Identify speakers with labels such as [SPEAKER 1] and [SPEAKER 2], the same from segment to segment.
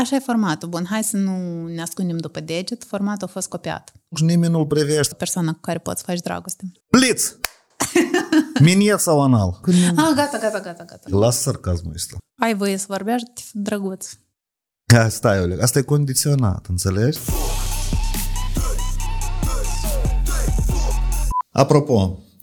[SPEAKER 1] Așa e formatul. Bun, hai să nu ne ascundem după deget. Formatul a fost copiat.
[SPEAKER 2] Și nimeni nu-l privește.
[SPEAKER 1] Persoana cu care poți faci dragoste.
[SPEAKER 2] Blitz! Miniet sau anal?
[SPEAKER 1] Ah, gata, gata, gata, gata.
[SPEAKER 2] Lasă sarcasmul ăsta.
[SPEAKER 1] Ai voie să vorbești, drăguț.
[SPEAKER 2] Ha, stai, Oleg, asta e condiționat, înțelegi? Apropo,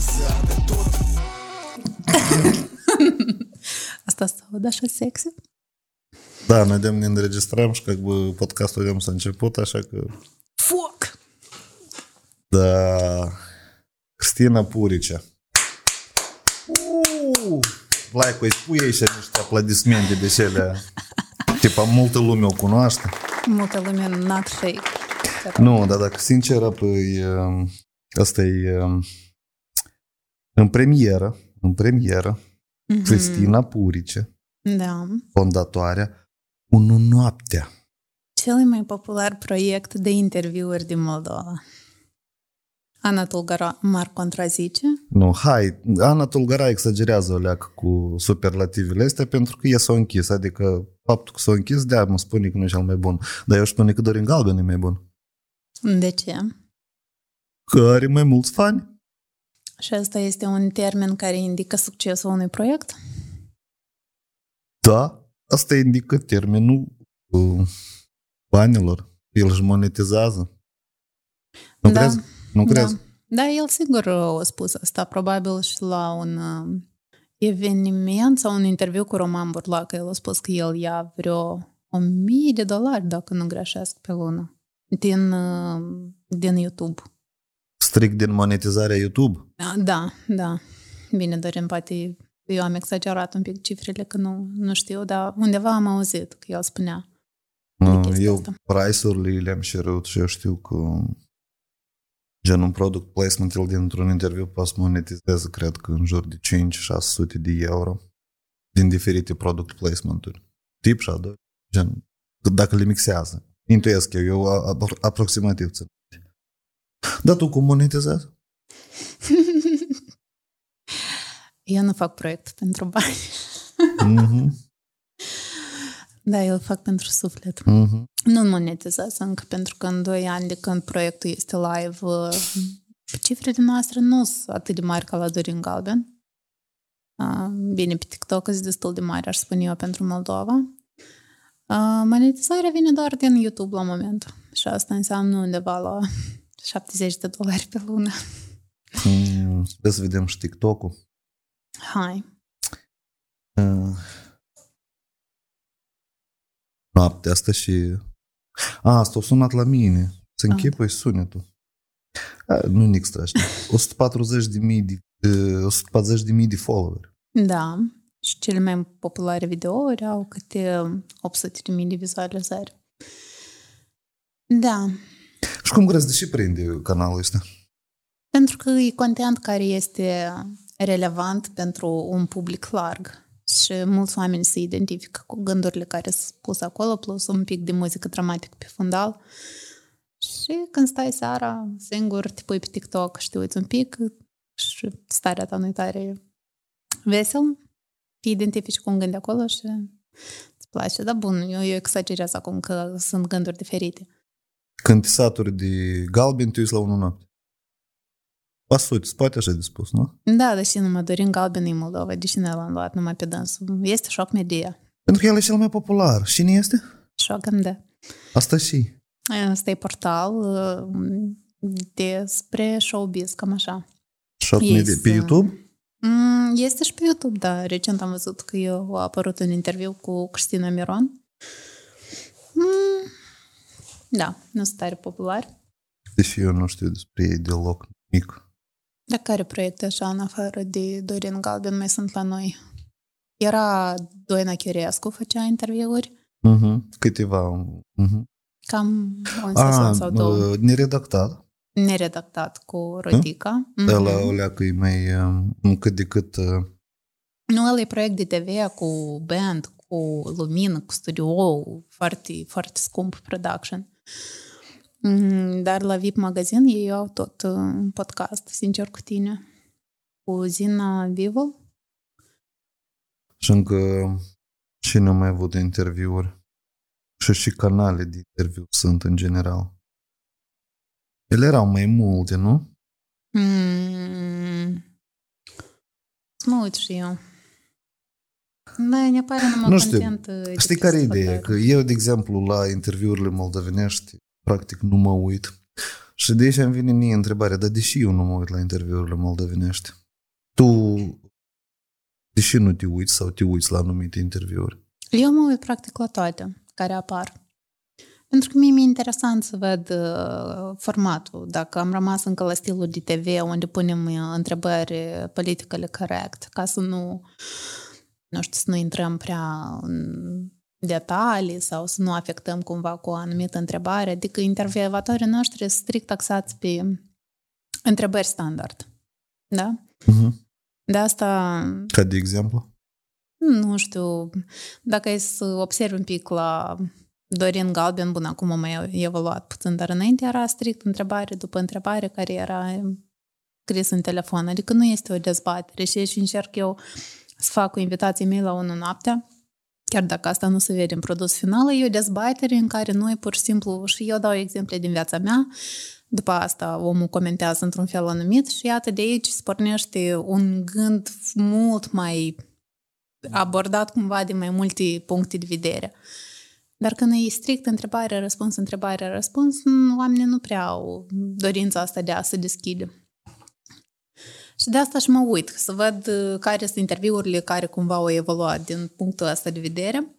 [SPEAKER 1] Asta să aud așa sexy?
[SPEAKER 2] Da, noi de ne înregistrăm și că bă, podcastul de s-a început, așa că...
[SPEAKER 1] Foc!
[SPEAKER 2] Da... Cristina Purice. Uh, like îi spui aici niște aplaudismente de cele... Tipa, multă lume o cunoaște.
[SPEAKER 1] Multă lume not fake.
[SPEAKER 2] Nu, dar dacă sincer, păi, asta e în premieră, în premieră,
[SPEAKER 1] Mhm.
[SPEAKER 2] Cristina Purice,
[SPEAKER 1] Da.
[SPEAKER 2] fondatoarea Unu Noaptea.
[SPEAKER 1] Cel mai popular proiect de interviuri din Moldova. Ana Tulgara m-ar contrazice.
[SPEAKER 2] Nu, hai, Ana Tulgara exagerează o leacă cu superlativele astea pentru că e s-a închis, adică faptul că s-a închis, de mă spune că nu e cel mai bun. Dar eu spune că Dorin Galben e mai bun.
[SPEAKER 1] De ce?
[SPEAKER 2] Că are mai mulți fani.
[SPEAKER 1] Și asta este un termen care indică succesul unui proiect?
[SPEAKER 2] Da, asta indică termenul uh, banilor. El își monetizează. Nu
[SPEAKER 1] Da,
[SPEAKER 2] crezi? Nu
[SPEAKER 1] da.
[SPEAKER 2] crezi?
[SPEAKER 1] Da, el sigur a spus asta, probabil și la un uh, eveniment sau un interviu cu Roman Burlac, el a spus că el ia vreo o mie de dolari, dacă nu greșesc, pe lună, din, uh, din YouTube.
[SPEAKER 2] Strict din monetizarea YouTube.
[SPEAKER 1] Da, Da, da. Bine, Dorin, poate eu am exagerat un pic cifrele, că nu, nu știu, dar undeva am auzit că el spunea.
[SPEAKER 2] Uh,
[SPEAKER 1] chestia
[SPEAKER 2] Eu
[SPEAKER 1] asta.
[SPEAKER 2] price-urile le-am cerut și eu știu că gen un product placement el dintr-un interviu poate să monetizeze, cred că în jur de 5-600 de euro din diferite product placement-uri. Tip și adoi. Gen, dacă le mixează. Intuiesc eu, eu a- a- aproximativ țin. Dar tu cum monetizezi?
[SPEAKER 1] Eu nu fac proiect pentru bani.
[SPEAKER 2] Mhm,
[SPEAKER 1] Da, eu îl fac pentru suflet.
[SPEAKER 2] mhm.
[SPEAKER 1] Nu monetizează încă, pentru că în 2 ani de când proiectul este live, uh, cifrele noastre nu sunt atât de mari ca la Dorin Galben. Uh, Bine, pe TikTok sunt destul de mari, aș spune eu, pentru Moldova. Uh, Monetizarea vine doar din YouTube la moment. Și asta înseamnă undeva la 70 de dolari pe lună.
[SPEAKER 2] Mm, Sper să vedem și TikTok-ul.
[SPEAKER 1] Hai.
[SPEAKER 2] Uh, Noaptea asta și... A, asta a sunat la mine. Să
[SPEAKER 1] Ah.
[SPEAKER 2] închipui sunetul. A, nu nimic strașnic. 140 de mii de, uh, 140 de mii de follower.
[SPEAKER 1] Da. Și cele mai populare videouri au câte 800 de mii de vizualizări. Da.
[SPEAKER 2] Și cum crezi de ce prinde canalul ăsta?
[SPEAKER 1] Pentru că e content care este relevant pentru un public larg și mulți oameni se identifică cu gândurile care sunt puse acolo, plus un pic de muzică dramatică pe fundal. Și când stai seara singur, te pui pe TikTok și te uiți un pic și starea ta nu e tare vesel, te identifici cu un gând de acolo și îți place. Dar bun, eu, eu exagerez acum că sunt gânduri diferite.
[SPEAKER 2] Când te saturi de galben, te uiți la unul noapte. Pasut, spate așa de spus, nu?
[SPEAKER 1] Da, deși numai Dorin Galben e Moldova, deși noi l-am luat numai pe dânsul. Este șoc media.
[SPEAKER 2] Pentru că el e cel mai popular. Cine este?
[SPEAKER 1] Șoc MD.
[SPEAKER 2] Asta și.
[SPEAKER 1] Asta e portal uh, despre showbiz, cam așa.
[SPEAKER 2] 7000 de pe
[SPEAKER 1] Yes.
[SPEAKER 2] YouTube?
[SPEAKER 1] Mm, Este și pe YouTube, da. Recent am văzut că eu a apărut un interviu cu Cristina Miron. Mm, Da, nu sunt tare popular.
[SPEAKER 2] Deși eu nu știu despre ei deloc mic.
[SPEAKER 1] Dar care proiecte așa, în afară de Dorin Galben, mai sunt la noi? Era Doina Chirescu, făcea interviuri,
[SPEAKER 2] Uh-huh. Câteva. Uh-huh.
[SPEAKER 1] cam un sezon
[SPEAKER 2] A,
[SPEAKER 1] sau două.
[SPEAKER 2] uh, neredactat.
[SPEAKER 1] Neredactat cu Rodica.
[SPEAKER 2] Mm-hmm.
[SPEAKER 1] Mhm.
[SPEAKER 2] Ăla o leacă e mai um, cât de cât uh,
[SPEAKER 1] Nu, ăla e proiect de TV cu band, cu lumină, cu studio, foarte, foarte scump production. Mm, Dar la VIP Magazin ei au tot uh, un podcast, sincer cu tine, cu Zina Vivo.
[SPEAKER 2] și încă și nu mai avut interviuri. Și și canale de interviu sunt în general. Ele erau mai multe, nu?
[SPEAKER 1] Mm. Să mă uit și eu. Da, ne pare numai
[SPEAKER 2] Nu știu.
[SPEAKER 1] content uh, de
[SPEAKER 2] Știi care e
[SPEAKER 1] presăpătare.
[SPEAKER 2] ideea? Că eu, de exemplu, la interviurile moldovenești, practic nu mă uit. Și de aici îmi vine mie întrebarea, dar deși eu nu mă uit la interviurile moldovenești, tu, deși nu te uiți sau te uiți la anumite interviuri?
[SPEAKER 1] Eu mă uit practic la toate care apar. Pentru că mie mi-e interesant să văd uh, formatul. Dacă am rămas încă la stilul de TV, unde punem uh, întrebări politically correct, ca să nu, nu știu, să nu intrăm prea în detalii sau să nu afectăm cumva cu o anumită întrebare. Adică intervievatorii noștri sunt strict axați pe întrebări standard. Da?
[SPEAKER 2] Uh-huh.
[SPEAKER 1] De asta
[SPEAKER 2] Ca de exemplu?
[SPEAKER 1] nu știu, dacă e să observi un pic la Dorin Galben, bun, acum am mai evoluat puțin, dar înainte era strict întrebare după întrebare care era scris în telefon, adică nu este o dezbatere și și încerc eu să fac o invitație mei la unul noaptea, chiar dacă asta nu se vede în produs final, e o dezbatere în care noi pur și simplu, și eu dau exemple din viața mea, după asta omul comentează într-un fel anumit și iată de aici se pornește un gând mult mai abordat cumva din mai multe puncte de vedere. Dar când e strict întrebare, răspuns, întrebare, răspuns, oamenii nu prea au dorința asta de a se deschide. Și de asta și mă uit, să văd uh, care sunt interviurile care cumva au evoluat din punctul ăsta de vedere.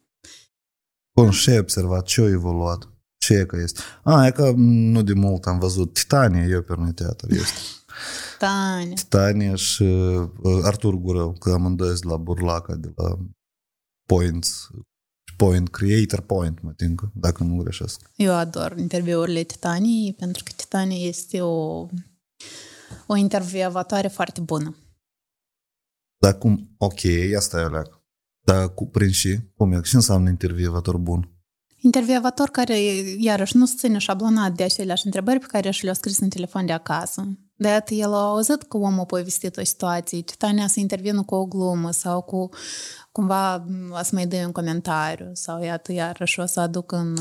[SPEAKER 2] Bun, și ai observat ce a evoluat? Ce e că este? A, e că nu de mult am văzut Titania, eu pe noi teatru este.
[SPEAKER 1] Tania.
[SPEAKER 2] Titania și uh, Artur Gurău, că amândoi sunt de la Burlaca, de la Point, Point, Creator Point, mă tincă, dacă nu greșesc.
[SPEAKER 1] Eu ador interviurile Titaniei pentru că Titania este o, o intervievatoare foarte bună.
[SPEAKER 2] Dar cum, ok, asta e leac. Dar cu prin și, cum e, ce înseamnă intervievator bun?
[SPEAKER 1] Intervievator care, iarăși, nu se ține șablonat de aceleași întrebări pe care și le-a scris în telefon de acasă. De atât el a auzit că omul a povestit o situație, Titania să intervină cu o glumă sau cu cumva o să mai dă un comentariu sau iată iarăși o să aduc în,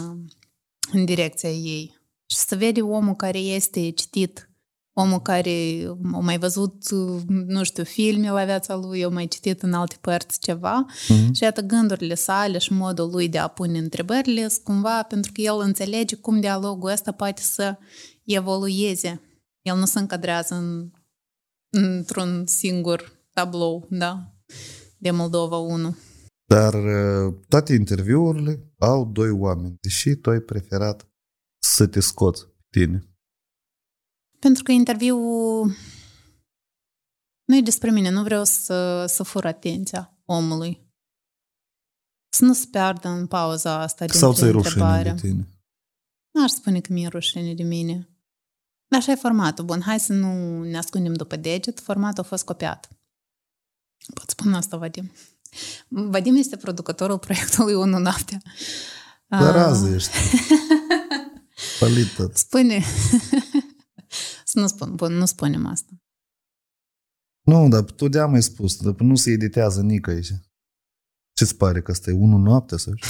[SPEAKER 1] în direcția ei. Și să vede omul care este citit, omul care a mai văzut, nu știu, filme la viața lui, a mai citit în alte părți ceva
[SPEAKER 2] Mhm.
[SPEAKER 1] și iată gândurile sale și modul lui de a pune întrebările sunt cumva pentru că el înțelege cum dialogul ăsta poate să evolueze. El nu se încadrează în, într-un singur tablou, da, de Moldova 1.
[SPEAKER 2] Dar uh, toate interviurile au doi oameni, deși tu ai preferat să te scoți pe tine.
[SPEAKER 1] Pentru că interviul nu e despre mine, nu vreau să, să fur atenția omului. Să nu se piardă în pauza asta dintre
[SPEAKER 2] Sau ți-ai rușine
[SPEAKER 1] întrebare.
[SPEAKER 2] de tine.
[SPEAKER 1] N-aș spune că mi-e rușine de mine. Dar așa e formatul. Bun, hai să nu ne ascundem după deget. Formatul a fost copiat. Pot spune asta, Vadim. Vadim este producătorul proiectului 1 noaptea.
[SPEAKER 2] Dar
[SPEAKER 1] Ah,
[SPEAKER 2] azi ești. Pălită.
[SPEAKER 1] Spune. Să nu spun. Bun, nu spunem asta.
[SPEAKER 2] Nu, dar tu de mai spus, dar nu se editează nici aici. Ce-ți pare că asta e unul noapte sau ce?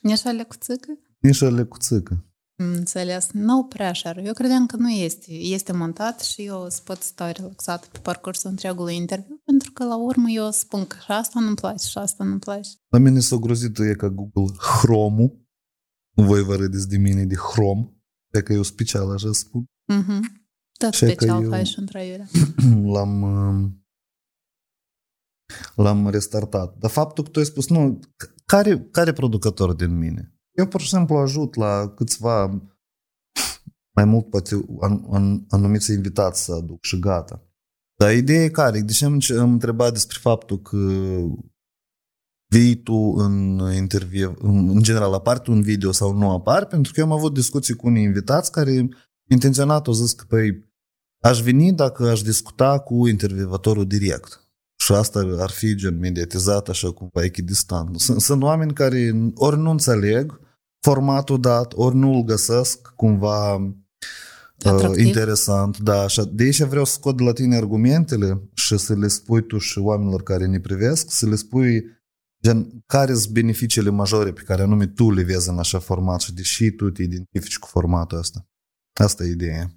[SPEAKER 1] Nici alea cu țâcă?
[SPEAKER 2] Nici ale cu țâcă.
[SPEAKER 1] Am Înțeles. No pressure. Eu credeam că nu este. Este montat și eu să pot sta relaxat pe parcursul întregului interviu, pentru că la urmă eu spun că și asta nu-mi place și asta nu-mi place.
[SPEAKER 2] La mine s-a grozit e ca Google Chrome-ul. Nu voi vă râdeți de mine de Chrome. Cred că eu special așa spun.
[SPEAKER 1] Mm-hmm. Tot
[SPEAKER 2] Și că
[SPEAKER 1] special
[SPEAKER 2] eu-
[SPEAKER 1] faci și întraiurea.
[SPEAKER 2] L-am uh, l-am restartat. Dar faptul că tu ai spus, nu, care, care producător din mine? Eu pur și simplu ajut la câțiva mai mult poate an, an, anumiți invitați să aduc și gata. Dar ideea e care? De ce am am întrebat despre faptul că vii tu în interviu, în, în general apar tu în video sau nu apar? Pentru că eu am avut discuții cu unii invitați care intenționat au zis că păi aș veni dacă aș discuta cu intervievatorul direct. Și asta ar fi gen mediatizat așa cumva echidistant. Sunt, sunt oameni care ori nu înțeleg formatul dat, ori nu îl găsesc cumva uh,
[SPEAKER 1] Atractiv.
[SPEAKER 2] interesant. Da, așa. De aici vreau să scot de la tine argumentele și să le spui tu și oamenilor care ne privesc, să le spui gen, care sunt beneficiile majore pe care anume tu le vezi în așa format și deși tu te identifici cu formatul ăsta. Asta e ideea.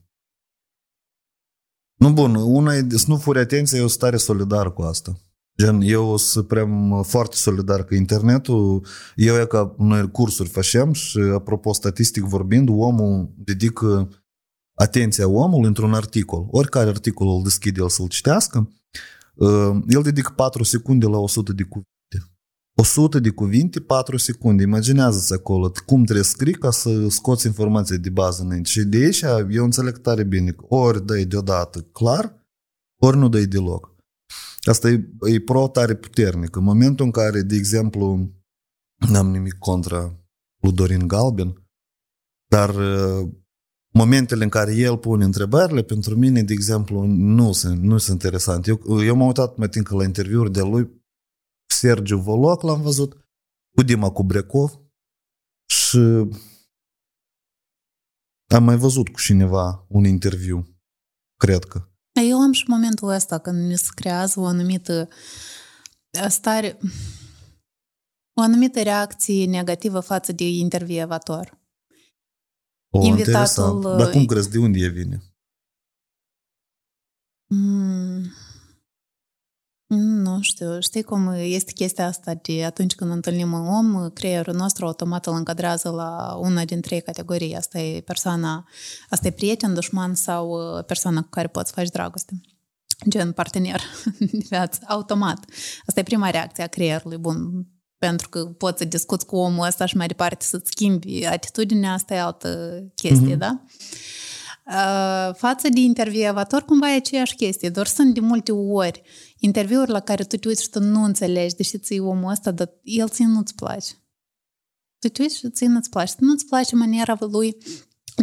[SPEAKER 2] Nu bun, una e să nu furi atenție, eu sunt tare solidar cu asta. Gen, eu sunt prea foarte solidar că internetul, eu e ca noi cursuri facem și apropo statistic vorbind, omul dedică atenția omului într-un articol. Oricare articol îl deschide el să-l citească, uh, el dedică 4 secunde la 100 de cuvinte. 100 de cuvinte, 4 secunde. Imaginează-ți acolo cum trebuie să scrii ca să scoți informația de bază înainte. Și de aici eu înțeleg tare bine că ori dai deodată clar, ori nu dai deloc. Asta e, e pro tare puternic. În momentul în care, de exemplu, n-am nimic contra lui Dorin Galben, dar uh, momentele în care el pune întrebările, pentru mine, de exemplu, nu sunt, nu sunt interesante. Eu, eu m-am uitat mai timp la interviuri de lui Sergiu Voloc l-am văzut, cu Dima Cubrecov și am mai văzut cu cineva un interviu, cred că.
[SPEAKER 1] Eu am și momentul ăsta când mi se creează o anumită stare, o anumită reacție negativă față de intervievator.
[SPEAKER 2] O,
[SPEAKER 1] Invitatul,
[SPEAKER 2] interesant. Dar cum crezi, de unde e vine?
[SPEAKER 1] Mm. Nu știu, știi cum este chestia asta de atunci când întâlnim un om, creierul nostru automat îl încadrează la una din trei categorii. Asta e persoana, asta e prieten, dușman sau uh, persoana cu care poți faci dragoste. Gen partener de viață, automat. Asta e prima reacție a creierului, bun, pentru că poți să discuți cu omul ăsta și mai departe să-ți schimbi atitudinea, asta e altă chestie,
[SPEAKER 2] Mhm.
[SPEAKER 1] mm-hmm. da? Uh, față de intervievator, cumva e aceeași chestie, doar sunt de multe ori interviuri la care tu te uiți și tu nu înțelegi, deși ții omul ăsta, dar el ție nu-ți place. Tu te uiți și ție nu-ți place. Nu-ți place maniera lui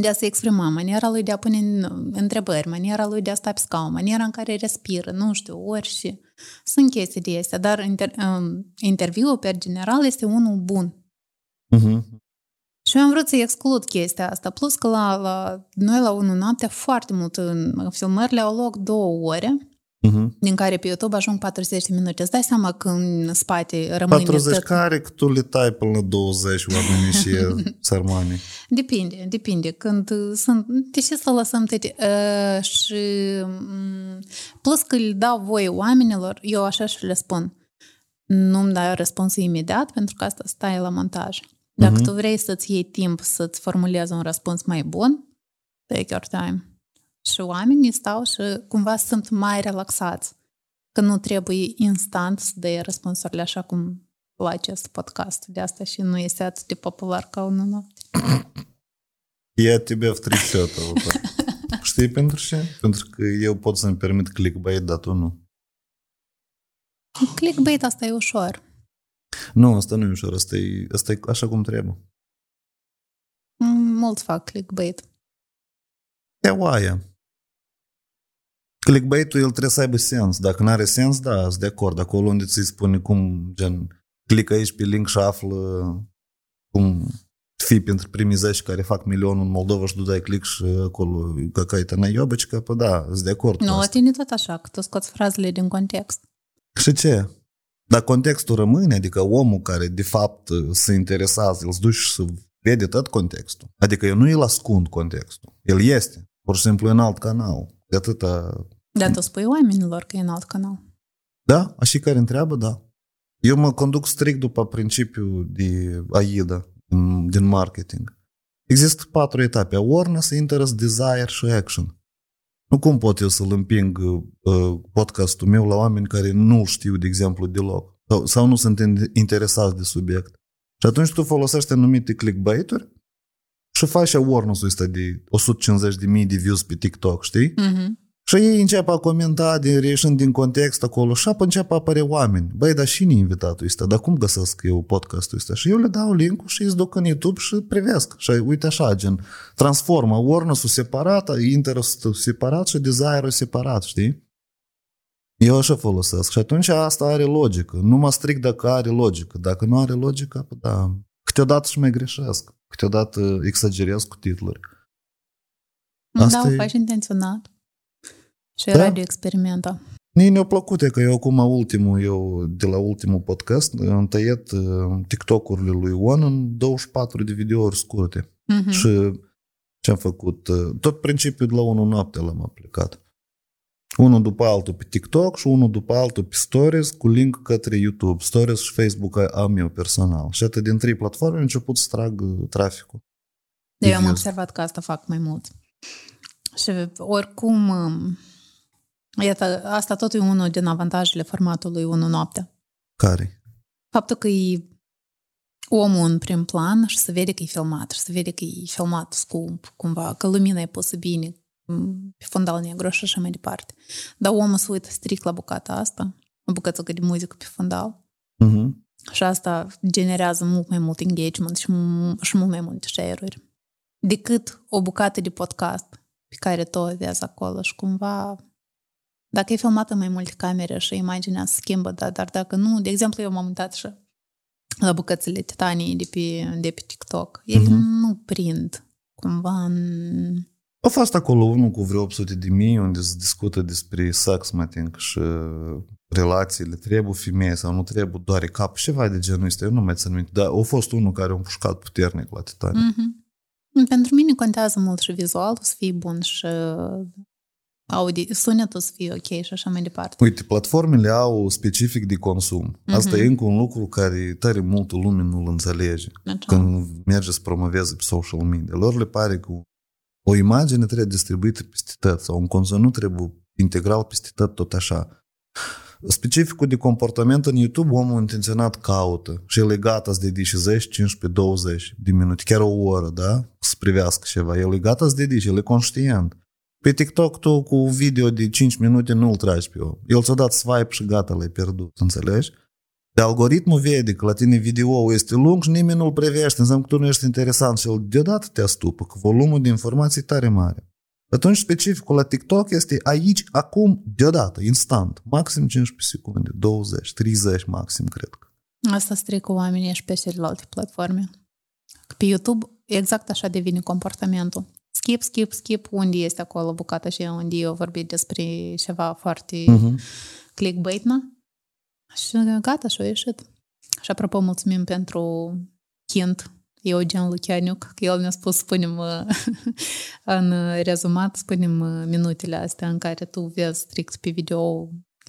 [SPEAKER 1] de a se exprima, maniera lui de a pune în- întrebări, maniera lui de a sta pe scaun, maniera în care respiră, nu știu, ori și... Sunt chestii de astea, dar inter, um, interviul, pe general, este unul bun.
[SPEAKER 2] Uh-huh.
[SPEAKER 1] Și eu am vrut să exclud chestia asta. Plus că la, la noi la 1 noaptea foarte mult în filmările au loc două ore,
[SPEAKER 2] Uh-huh.
[SPEAKER 1] din care pe YouTube ajung 40 de minute. Îți dai seama că în spate rămâne
[SPEAKER 2] 40
[SPEAKER 1] tot...
[SPEAKER 2] care că tu le tai până la 20 oamenii și sărmanii.
[SPEAKER 1] Depinde, depinde. Când uh, sunt... Deși să lăsăm tete... Uh, și... um, Plus că le dau voie oamenilor, eu așa și le spun. Nu-mi dai răspunsul imediat, pentru că asta stai la montaj. Dacă
[SPEAKER 2] Mhm.
[SPEAKER 1] tu vrei să-ți iei timp să-ți formulezi un răspuns mai bun, take your time. Și oamenii stau și cumva sunt mai relaxați. Că nu trebuie instant să dea răspunsurile așa cum la acest podcast. De asta și nu este atât de popular ca unul noapte.
[SPEAKER 2] Я тебя встречу-то вот так. Știi pentru ce? Pentru că eu pot să-mi permit clickbait, dar tu nu.
[SPEAKER 1] Clickbait asta e ușor.
[SPEAKER 2] Nu, asta nu e ușor, asta e, asta e așa cum trebuie.
[SPEAKER 1] Mult fac clickbait.
[SPEAKER 2] E oaia. Clickbait-ul el trebuie să aibă sens. Dacă nu are sens, da, sunt de acord. Acolo unde ți spune cum, gen, clic aici pe link și află cum fi pentru primii 10 care fac milionul în Moldova și du dai click și acolo căcaită na iobăcică, pă da, sunt de acord
[SPEAKER 1] Nu,
[SPEAKER 2] no,
[SPEAKER 1] tine tot așa, că tu scoți frazele din context.
[SPEAKER 2] Și ce? Dar contextul rămâne, adică omul care de fapt se interesează, îl duci și să vede tot contextul. Adică eu nu îl ascund contextul. El este, pur și simplu în alt canal. De atâta...
[SPEAKER 1] Dar tu spui oamenilor că e în alt canal.
[SPEAKER 2] Da? Așa care întreabă, da. Eu mă conduc strict după principiul de AIDA din, din marketing. Există patru etape. Awareness, interest, desire și action. Nu cum pot eu să-l împing uh, podcastul meu la oameni care nu știu, de exemplu, deloc. Sau, sau nu sunt interesați de subiect. Și atunci tu folosești anumite clickbait-uri și faci awareness-ul ăsta de 150.000 de views pe TikTok, știi?
[SPEAKER 1] Mm-hmm.
[SPEAKER 2] Și ei încep a comenta, din, reieșind din context acolo, și apă încep a apare oameni. Băi, dar și invitatul ăsta, dar cum găsesc eu podcastul ăsta? Și eu le dau link-ul și îți duc în YouTube și privesc. Și uite așa, gen, transformă awareness-ul separat, interesul separat și desire-ul separat, știi? Eu așa folosesc. Și atunci asta are logică. Nu mă stric dacă are logică. Dacă nu are logică, da. Câteodată și mai greșesc. Câteodată exagerez cu titluri.
[SPEAKER 1] Asta da, e... faci intenționat. Și da? radio experimenta.
[SPEAKER 2] Mie ne-a plăcut că eu acum ultimul, eu de la ultimul podcast am tăiat uh, TikTok-urile lui One în 24 de videouri scurte. Uh-huh. Și ce am făcut? Uh, tot principiul de la unul noapte l-am aplicat. Unul după altul pe TikTok și unul după altul pe Stories cu link către YouTube. Stories și Facebook am eu personal. Și atât din trei platforme am început să trag uh, traficul.
[SPEAKER 1] Eu am observat că asta fac mai mult. Și oricum um, Iată, asta tot e unul din avantajele formatului 1 noapte.
[SPEAKER 2] Care?
[SPEAKER 1] Faptul că e omul în prim plan și se vede că e filmat și se vede că e filmat scump, cumva, că lumina e pusă bine pe fundal negru și așa mai departe. Dar omul se uită strict la bucata asta, o bucată de muzică pe fundal. Uh-huh. Și asta generează mult mai mult engagement și, și mult mai multe share-uri decât o bucată de podcast pe care tu o vezi acolo și cumva dacă e filmată mai multe camere și imaginea se schimbă, da, dar dacă nu, de exemplu, eu m-am uitat și la bucățile titanii de pe, de pe TikTok. Ele uh-huh. nu prind cumva în...
[SPEAKER 2] A fost acolo unul cu vreo 800 de mii unde se discută despre sex, mă think, și relațiile, trebuie femeie sau nu trebuie, doare cap, ceva de genul ăsta, eu nu mai țin minte, dar a fost unul care a împușcat puternic la Titanic.
[SPEAKER 1] Uh-huh. Pentru mine contează mult și vizualul să fie bun și Audi, sunetul să fie ok și așa mai departe.
[SPEAKER 2] Uite, platformele au specific de consum. Asta uh-huh. e încă un lucru care tare multă lume nu-l înțelege Așa. când merge să promoveze pe social media. Lor le pare că o imagine trebuie distribuită peste tot sau un conținut trebuie integral peste tot, tot așa. Specificul de comportament în YouTube, omul intenționat caută și el e gata să dedice 10, 15, 20 de minute, chiar o oră, da? Să privească ceva. El e gata să dedice, el e conștient. Pe TikTok tu cu video de 5 minute nu-l tragi pe om. El ți-a dat swipe și gata, l-ai pierdut, înțelegi? De algoritmul vede că la tine video este lung și nimeni nu-l privește, înseamnă că tu nu ești interesant și el deodată te astupă, că volumul de informații tare mare. Atunci specificul la TikTok este aici, acum, deodată, instant, maxim 15 secunde, 20, 30 maxim, cred că.
[SPEAKER 1] Asta strică oamenii și pe celelalte platforme. Pe YouTube exact așa devine comportamentul skip, skip, skip, unde este acolo bucata și unde eu vorbit despre ceva foarte uh-huh. clickbait -na? Și gata, și-a ieșit. Și apropo, mulțumim pentru Kint, Eugen Lucianiuc, că el ne-a spus, spunem, în rezumat, spunem minutele astea în care tu vezi strict pe video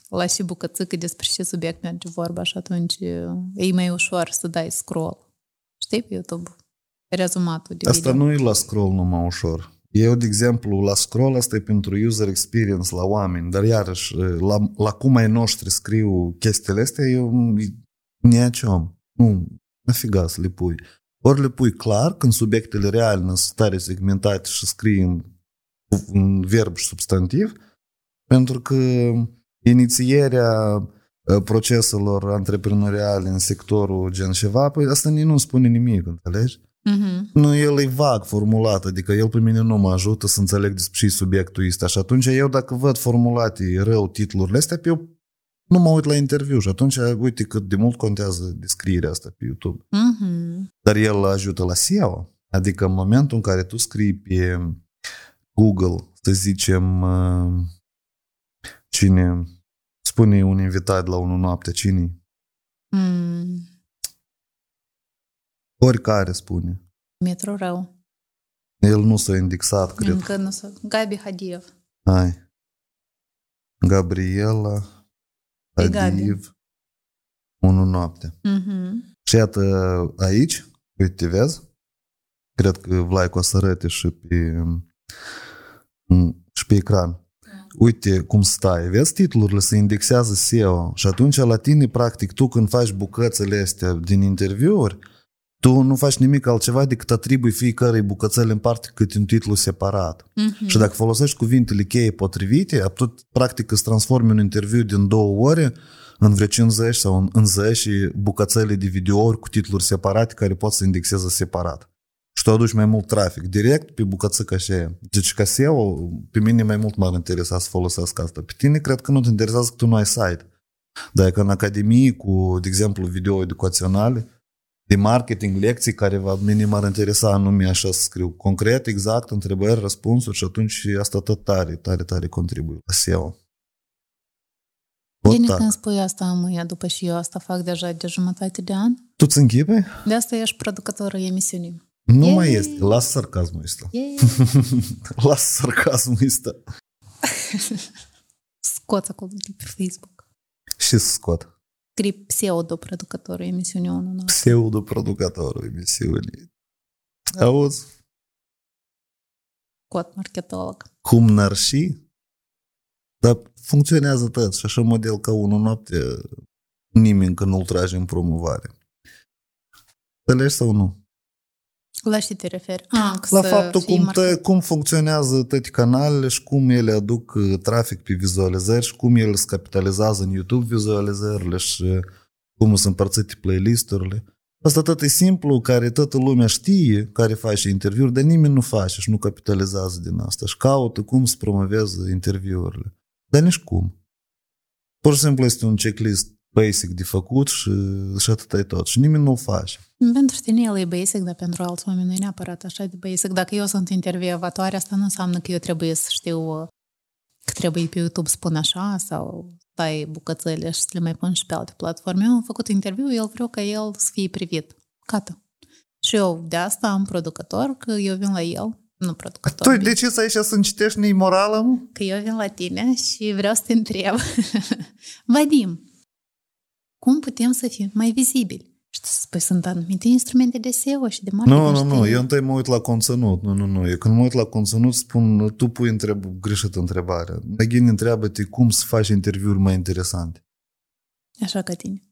[SPEAKER 1] la și bucățică despre ce subiect merge vorba și atunci e mai ușor să dai scroll. Știi pe YouTube? Rezumatul de
[SPEAKER 2] Asta
[SPEAKER 1] video.
[SPEAKER 2] nu e la scroll numai ușor. Eu, de exemplu, la scroll asta e pentru user experience la oameni, dar iarăși, la, la cum ai noștri scriu chestiile astea, eu nici-om. Nu, nafiga să le pui. Ori le pui clar, când subiectele reale sunt stare segmentate și scrii în, în verb și substantiv, pentru că inițierea proceselor antreprenoriale în sectorul gen ceva, păi asta nu spune nimic, înțelegi? Uh-huh. Nu, el e vag formulat, adică el pe mine nu mă ajută să înțeleg despre ce subiectul este. Și atunci eu dacă văd formulate rău titlurile astea, pe eu nu mă uit la interviu și atunci uite cât de mult contează descrierea asta pe YouTube. Uh-huh. Dar el ajută la SEO. Adică în momentul în care tu scrii pe Google, să zicem, uh, cine spune un invitat la unul noapte, cine? Mm. Oricare spune.
[SPEAKER 1] Metru rău.
[SPEAKER 2] El nu s-a indexat, cred.
[SPEAKER 1] Încă nu s-a... Gabi Hadiev.
[SPEAKER 2] Hai. Gabriela Hadiev. Unu noapte. Uh-huh. Și iată aici, uite, vezi? Cred că Vlaicu o să arăte și pe, și pe ecran. Uite cum stai, vezi titlurile se indexează SEO și atunci la tine, practic, tu când faci bucățele astea din interviuri, tu nu faci nimic altceva decât atribui fiecare bucățele în parte câte un titlu separat. Mm-hmm. Și dacă folosești cuvintele cheie potrivite, atunci practic îți transformi un interviu din două ore în vreo 50 sau în, în 10 bucățele de videouri cu titluri separate care pot să indexeze separat. Și tu aduci mai mult trafic direct pe bucățica așa. Deci ca SEO, pe mine mai mult m-ar interesa să folosesc asta. Pe tine cred că nu te interesează că tu nu ai site. Dar că în academie cu, de exemplu, video educaționale, de marketing, lecții care va mine m-ar interesa anume așa să scriu concret, exact, întrebări, răspunsuri și atunci asta tot tare, tare, tare contribuie la SEO.
[SPEAKER 1] Bine când spui asta, mâine, după și eu asta fac deja de jumătate de an.
[SPEAKER 2] Tu ți închipe?
[SPEAKER 1] De asta ești producătorul emisiunii.
[SPEAKER 2] Nu Yay! mai este. Lasă sarcasmul ăsta. Lasă sarcasmul ăsta.
[SPEAKER 1] Scoți acolo de pe Facebook.
[SPEAKER 2] Și scot.
[SPEAKER 1] Scrii pseudo-producătorul emisiunii 1.
[SPEAKER 2] Pseudo-producătorul emisiunii. Auzi?
[SPEAKER 1] Cot marketolog.
[SPEAKER 2] Cum n-ar și? Dar funcționează tot și așa model ca unul noapte nimeni încă nu-l trage în promovare. Înțelegi sau nu?
[SPEAKER 1] La ce te referi? Ah,
[SPEAKER 2] la faptul cum, tă, cum funcționează toate canalele și cum ele aduc uh, trafic pe vizualizări și cum ele se capitalizează în YouTube vizualizările și cum sunt împărțite playlisturile. Asta tot e simplu, care toată lumea știe, care face interviuri, dar nimeni nu face și nu capitalizează din asta și caută cum să promoveze interviurile. Dar nici cum. Pur și simplu este un checklist basic de făcut și, și atât e tot. Și nimeni nu-l face.
[SPEAKER 1] Pentru tine el e basic, dar pentru alți oameni nu e neapărat așa de basic. Dacă eu sunt intervievatoare, asta nu înseamnă că eu trebuie să știu că trebuie pe YouTube spun așa sau stai bucățele și să le mai pun și pe alte platforme. Eu am făcut interviu, el vreau ca el să fie privit. Gata. Și eu de asta am producător, că eu vin la el, nu producător.
[SPEAKER 2] Tu de ce să aici să citești neimorală?
[SPEAKER 1] Că eu vin la tine și vreau să te întreb. Vadim, cum putem să fim mai vizibili? Și tu spui, sunt anumite instrumente de SEO și de marketing.
[SPEAKER 2] Nu, nu, nu, eu întâi mă uit la conținut. Nu, nu, nu. Eu când mă uit la conținut spun, tu pui întreb, greșit întrebarea. Again, întreabă-te cum să faci interviuri mai interesante.
[SPEAKER 1] Așa ca tine.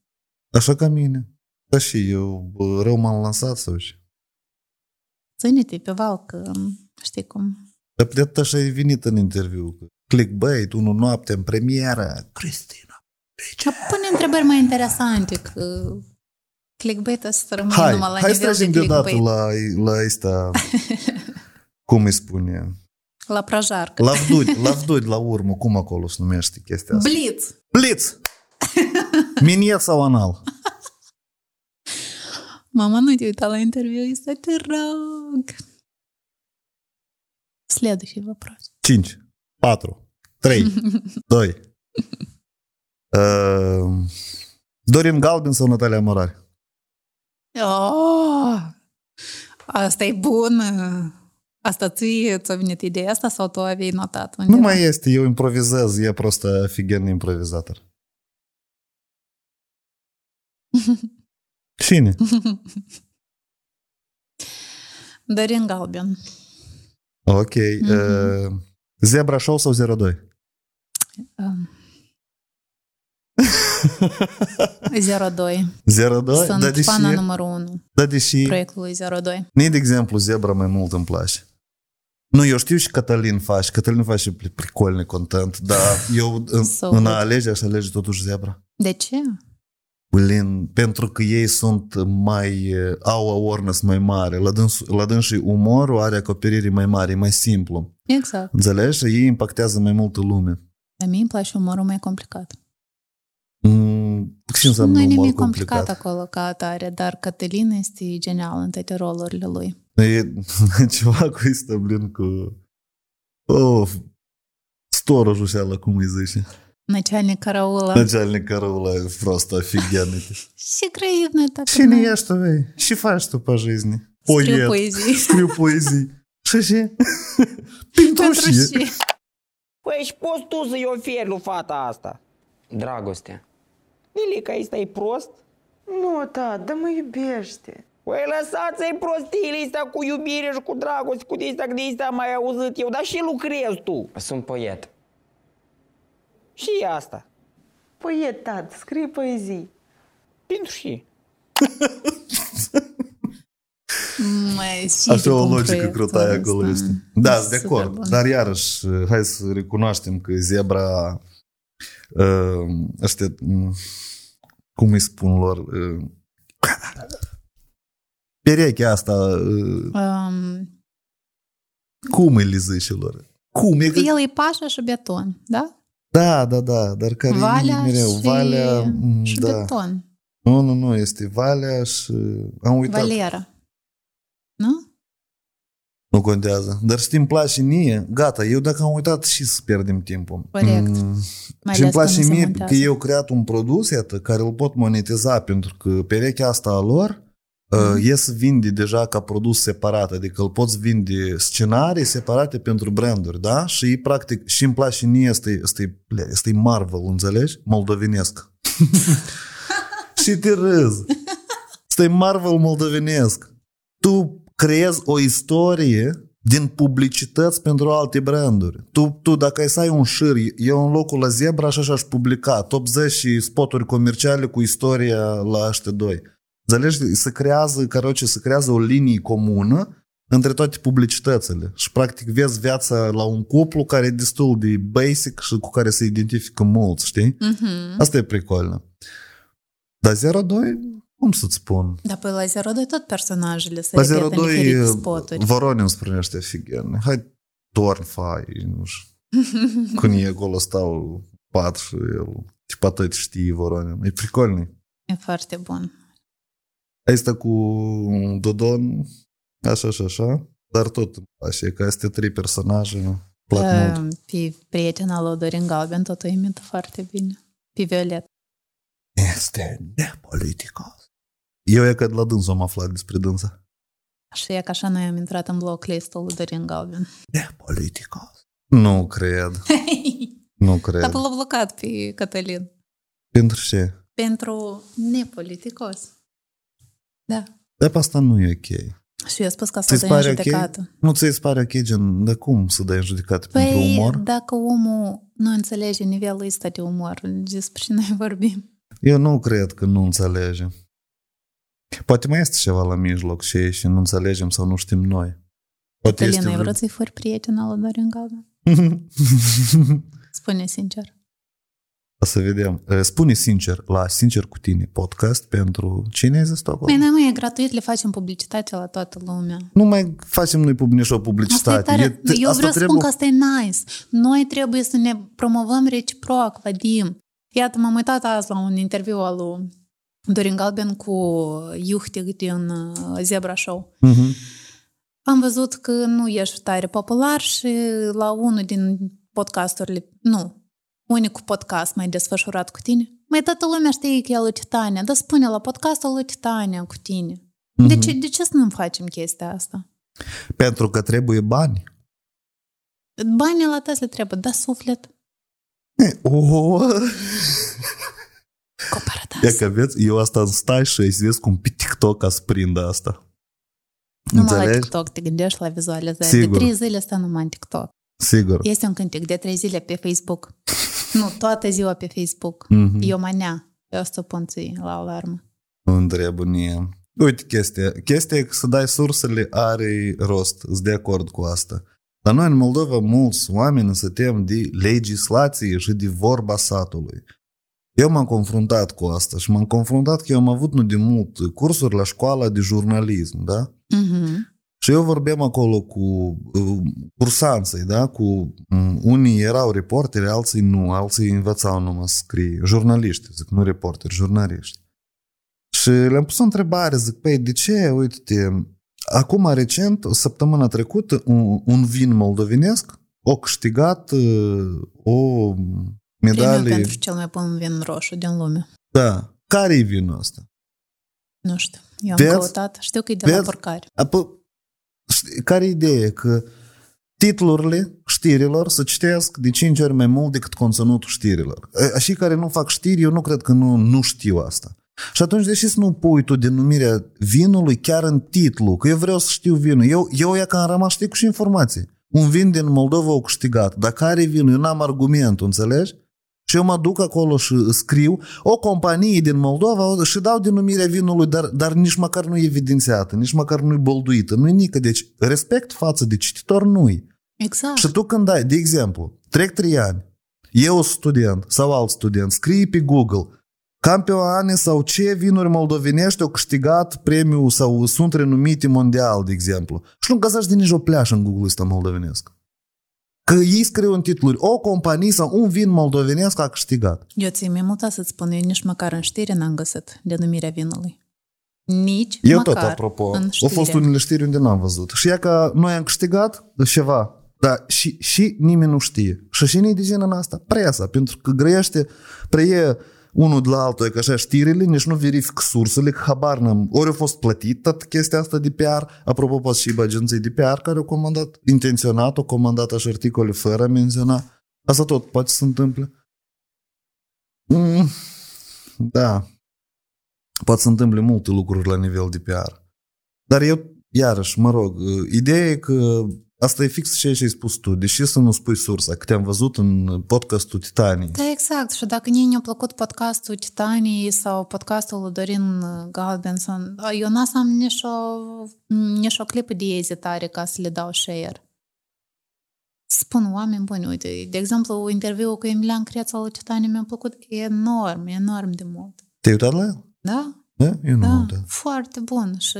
[SPEAKER 2] Așa ca mine. Da și eu rău m-am lansat sau și?
[SPEAKER 1] Ține-te pe val, că știi cum.
[SPEAKER 2] Dar de așa ai venit în interviu. Clickbait, unul noapte în premieră. Cristina.
[SPEAKER 1] Deci... Pune întrebări mai interesante, că clickbait să rămâne
[SPEAKER 2] hai,
[SPEAKER 1] numai la
[SPEAKER 2] hai
[SPEAKER 1] nivel
[SPEAKER 2] de deodată la, la asta, cum îi spune?
[SPEAKER 1] La prajar.
[SPEAKER 2] La vdud, la vdud, la urmă, cum acolo se numește chestia asta?
[SPEAKER 1] Blitz.
[SPEAKER 2] Blitz! Miniet sau anal?
[SPEAKER 1] Mama, nu te uita la interviu, este te rog. Следующий вопрос.
[SPEAKER 2] 5, 4, 3, 2, Uh, Dorin Galben sau Natalia Morari?
[SPEAKER 1] Oh, asta e bun. Asta ție ți-a venit ideea asta sau tu aveai notat?
[SPEAKER 2] Undeva? Nu mai este, eu improvizez, e просто офигенный improvizator. Cine?
[SPEAKER 1] Dorin Galben.
[SPEAKER 2] Ok. Mm-hmm. Uh, Zebra Show sau 02? Um.
[SPEAKER 1] 02.
[SPEAKER 2] 02?
[SPEAKER 1] Sunt da, deși, fana numărul 1
[SPEAKER 2] da, deși,
[SPEAKER 1] proiectului 02.
[SPEAKER 2] Mie, de exemplu, Zebra mai mult îmi place. Nu, eu știu și Cătălin face, Cătălin face pricolne content, dar eu în, so în a alege aș alege totuși Zebra.
[SPEAKER 1] De ce?
[SPEAKER 2] Lin, pentru că ei sunt mai, au awareness mai mare, la, dâns, la dânsii umorul are acoperire mai mare, mai simplu.
[SPEAKER 1] Exact.
[SPEAKER 2] Înțelegi? Și ei impactează mai multă lume.
[SPEAKER 1] La mine îmi place umorul mai complicat.
[SPEAKER 2] Mm, ce înseamnă
[SPEAKER 1] nu e
[SPEAKER 2] nimic
[SPEAKER 1] complicat, complicat acolo ca atare, dar Cătălin este genial în toate rolurile lui.
[SPEAKER 2] E ceva cu asta, blin, cu... Oh, сторожу cum îi zice.
[SPEAKER 1] Начальник караула.
[SPEAKER 2] Начальник караула просто офигенный.
[SPEAKER 1] Și граивный так.
[SPEAKER 2] Și не ешь tu, vei. Și faci tu pe жизни.
[SPEAKER 1] Scriu poezii.
[SPEAKER 2] Scriu poezii. Și ce? Pentru ce?
[SPEAKER 3] Păi și poți tu să-i oferi lui fata asta.
[SPEAKER 4] Dragoste.
[SPEAKER 3] Lilica, ăsta e prost?
[SPEAKER 5] Nu, da, dar mă iubește.
[SPEAKER 3] Păi lăsați-i prostiile astea cu iubire și cu dragoste, cu de cu de am mai auzit eu, dar și lucrezi tu.
[SPEAKER 4] Sunt poet.
[SPEAKER 3] Și asta.
[SPEAKER 5] Poet, tată, scrie poezii.
[SPEAKER 3] Pentru și.
[SPEAKER 1] Mai, și
[SPEAKER 2] Așa
[SPEAKER 1] de
[SPEAKER 2] o
[SPEAKER 1] cum
[SPEAKER 2] logică
[SPEAKER 1] proiectul
[SPEAKER 2] crutaie acolo
[SPEAKER 1] ăsta.
[SPEAKER 2] este. Da, sunt de
[SPEAKER 1] Super
[SPEAKER 2] acord.
[SPEAKER 1] bun.
[SPEAKER 2] Dar iarăși, hai să recunoaștem că zebra uh, ăștia, mm, cum îi spun lor, uh, perechea asta, uh,
[SPEAKER 1] Um,
[SPEAKER 2] cum îi zice lor? Cum? E că,
[SPEAKER 1] el e pașa și beton, da?
[SPEAKER 2] da, da, da, dar care
[SPEAKER 1] Valea
[SPEAKER 2] e mereu?
[SPEAKER 1] și,
[SPEAKER 2] Valea, mm,
[SPEAKER 1] și
[SPEAKER 2] da.
[SPEAKER 1] beton.
[SPEAKER 2] Nu, nu, nu, este Valea și... Am uitat.
[SPEAKER 1] Valera. Nu?
[SPEAKER 2] Nu contează. Dar știi, îmi place mie, gata, eu dacă am uitat și să pierdem timpul.
[SPEAKER 1] Corect.
[SPEAKER 2] Mm,
[SPEAKER 1] Mai
[SPEAKER 2] și îmi
[SPEAKER 1] ales că
[SPEAKER 2] place
[SPEAKER 1] nu se
[SPEAKER 2] mie
[SPEAKER 1] montează.
[SPEAKER 2] că eu creat un produs, iată, care îl pot monetiza, pentru că perechea asta a lor
[SPEAKER 1] Mhm.
[SPEAKER 2] uh, e să vinde deja ca produs separat, adică îl poți vinde scenarii separate pentru branduri, da? Și practic, și îmi place mie, este, este, este Marvel, înțelegi? Moldovenesc. și te râzi. Este Marvel moldovenesc. Tu creezi o istorie din publicități pentru alte branduri. Tu, tu dacă ai să ai un șir, eu în locul la Zebra așa aș publica top 10 și spoturi comerciale cu istoria la ăștia doi. Înțelegi? Se creează, caroce, se creează o linie comună între toate publicitățile. Și practic vezi viața la un cuplu care e destul de basic și cu care se identifică mulți, știi?
[SPEAKER 1] Mhm.
[SPEAKER 2] Asta e pricolă. Dar 02, cum să-ți spun?
[SPEAKER 1] Dar pe la 02 tot personajele se
[SPEAKER 2] La
[SPEAKER 1] repetă în diferite
[SPEAKER 2] 02
[SPEAKER 1] spoturi.
[SPEAKER 2] Voronin spune ăștia figurne. Hai, torn, fai, nu știu. Când e acolo stau pat și el tip atât știe Voronin. E pricolnic.
[SPEAKER 1] E foarte bun.
[SPEAKER 2] Asta cu Dodon, așa și așa, dar tot îmi place că astea trei personaje îmi plac
[SPEAKER 1] Uh,
[SPEAKER 2] mult.
[SPEAKER 1] Pe prietena lui Dorin Galben tot o imită foarte bine. Pe Violet.
[SPEAKER 2] Este nepoliticos. Eu e că de la dânsul am aflat despre dânsa.
[SPEAKER 1] Și e că așa noi am intrat în blocklistul lui Dorin Galben.
[SPEAKER 2] Nepoliticos. Nu cred, nu cred.
[SPEAKER 1] Dar l-a blocat pe Cătălin.
[SPEAKER 2] Pentru ce?
[SPEAKER 1] Pentru nepoliticos. Da.
[SPEAKER 2] Dar pe asta nu e ok.
[SPEAKER 1] Și eu spus că asta
[SPEAKER 2] Ți-ți
[SPEAKER 1] dă în
[SPEAKER 2] pare ok?
[SPEAKER 1] judecată.
[SPEAKER 2] Nu ți se pare ok, gen, de cum să dai în judecată pentru
[SPEAKER 1] Păi,
[SPEAKER 2] umor?
[SPEAKER 1] dacă omul nu înțelege nivelul ăsta de umor, despre ce noi vorbim.
[SPEAKER 2] Eu nu cred că nu înțelege. Poate mai este ceva la mijloc și, și nu înțelegem sau nu știm noi. Poate
[SPEAKER 1] Cătălina, ai
[SPEAKER 2] vreun-
[SPEAKER 1] vrut să-i furi prietena lui Dorin Galben? Spune sincer.
[SPEAKER 2] o să vedem. Eh, Spune sincer, la Sincer cu tine podcast pentru cine ai zis tu acolo?
[SPEAKER 1] Păi noi, măi, e gratuit, le facem publicitate la toată lumea.
[SPEAKER 2] Nu mai facem noi publici o
[SPEAKER 1] Asta e
[SPEAKER 2] publicitate.
[SPEAKER 1] tare.
[SPEAKER 2] E-
[SPEAKER 1] Eu
[SPEAKER 2] asta
[SPEAKER 1] vreau să spun
[SPEAKER 2] trebuie-
[SPEAKER 1] că asta e nice. Noi trebuie să ne promovăm reciproc, Vadim. Iată, m-am uitat azi la un interviu al lui Dorin Galben cu Iuhtig din uh, Zebra Show.
[SPEAKER 2] Mhm.
[SPEAKER 1] Am văzut că nu ești tare popular și la unul din podcasturile, nu, unicul podcast mai desfășurat cu tine, mai toată lumea știe că e lui Titania, dar spune la podcastul lui Titania cu tine. De, ce, de ce să nu facem chestia asta?
[SPEAKER 2] Pentru că trebuie bani.
[SPEAKER 1] Banii la tăi le trebuie, da suflet.
[SPEAKER 2] E, Oh.
[SPEAKER 1] Coparatas.
[SPEAKER 2] E că vezi, eu asta îmi stai și îi vezi cum pe TikTok ca să prindă asta.
[SPEAKER 1] Numai la
[SPEAKER 2] Înțelegi?
[SPEAKER 1] TikTok te gândești la vizualizări.
[SPEAKER 2] Sigur.
[SPEAKER 1] De trei zile stă numai în TikTok.
[SPEAKER 2] Sigur.
[SPEAKER 1] Este un cântec de trei zile pe Facebook. nu, toată ziua pe Facebook.
[SPEAKER 2] Mhm.
[SPEAKER 1] Eu manea. Eu să pun ții la alarmă.
[SPEAKER 2] Nu întreabă nie. Uite chestia. Chestia e că să dai sursele are rost. Sunt de acord cu asta. Dar noi în Moldova mulți oameni se tem de legislație și de vorba satului. Eu m-am confruntat cu asta și m-am confruntat că eu am avut nu de mult cursuri la școala de jurnalism, da?
[SPEAKER 1] Mhm.
[SPEAKER 2] Și eu vorbeam acolo cu uh, cursanții, da? Cu um, unii erau reporteri, alții nu, alții învățau numai să scrie. Jurnaliști, zic, nu reporteri, jurnaliști. Și le-am pus o întrebare, zic, păi de ce, uite acum recent, o săptămână trecută, un, un vin moldovenesc a câștigat uh, o
[SPEAKER 1] Premiul
[SPEAKER 2] medalie.
[SPEAKER 1] pentru cel mai bun vin roșu din lume.
[SPEAKER 2] Da. Care e vinul ăsta?
[SPEAKER 1] Nu știu. Eu am
[SPEAKER 2] Vezi?
[SPEAKER 1] căutat. Știu că e de la
[SPEAKER 2] Vezi?
[SPEAKER 1] porcari.
[SPEAKER 2] Apă, știi, care e ideea? Că titlurile știrilor să citesc de 5 ori mai mult decât conținutul știrilor. Așa care nu fac știri, eu nu cred că nu, nu știu asta. Și atunci, deși să nu pui tu denumirea vinului chiar în titlu, că eu vreau să știu vinul, eu, eu e că am rămas, știi, cu și informații. Un vin din Moldova au câștigat. Dar care vinul? Eu n-am argumentul, înțelegi? Și eu mă duc acolo și scriu o companie din Moldova și dau denumirea vinului, dar, dar nici măcar nu e evidențiată, nici măcar nu e bolduită, nu e nică. Deci respect față de cititor nu-i.
[SPEAKER 1] Exact.
[SPEAKER 2] Și tu când ai, de exemplu, trec trei ani, eu student sau alt student, scrii pe Google campioane sau ce vinuri moldovenești au câștigat premiul sau sunt renumite mondial, de exemplu. Și nu găsești de nici o pleașă în Google ăsta moldovenesc. Că ei scriu în titluri, o companie sau un vin moldovenesc a câștigat.
[SPEAKER 1] Eu ți mi muta să-ți spun, eu nici măcar în știri n-am găsit denumirea vinului. Nici
[SPEAKER 2] Eu
[SPEAKER 1] măcar
[SPEAKER 2] tot, apropo,
[SPEAKER 1] în
[SPEAKER 2] au
[SPEAKER 1] știre.
[SPEAKER 2] fost unele știri unde n-am văzut. Și e că noi am câștigat ceva, dar și, și nimeni nu știe. Și cine de genul în asta? Presa, pentru că grăiește, preie unul de la altul, e că așa știrile, nici nu verific sursele, că habar n-am. Ori a fost plătit tot chestia asta de PR, apropo, poate și agenții de PR care au comandat, intenționat, au comandat așa articole fără a menționa. Asta tot poate să se întâmple. Mm, da, poate să întâmple multe lucruri la nivel de PR. Dar eu, iarăși, mă rog, ideea e că asta e fix ceea ce ai spus tu. Deși să nu spui sursa, că te-am văzut în podcastul Titanii.
[SPEAKER 1] Da, exact. Și dacă nie ne-a plăcut podcastul Titanii sau podcastul lui Dorin Galbenson, eu n-am nici o, nici o clipă de ezitare ca să le dau share. Spun oameni buni, uite, de exemplu, interviul cu Emilian Crețu al lui Titanii mi-a plăcut enorm, enorm de mult.
[SPEAKER 2] Te-ai uitat la el?
[SPEAKER 1] Da?
[SPEAKER 2] Da? Eu nu
[SPEAKER 1] Da,
[SPEAKER 2] am uitat.
[SPEAKER 1] foarte bun și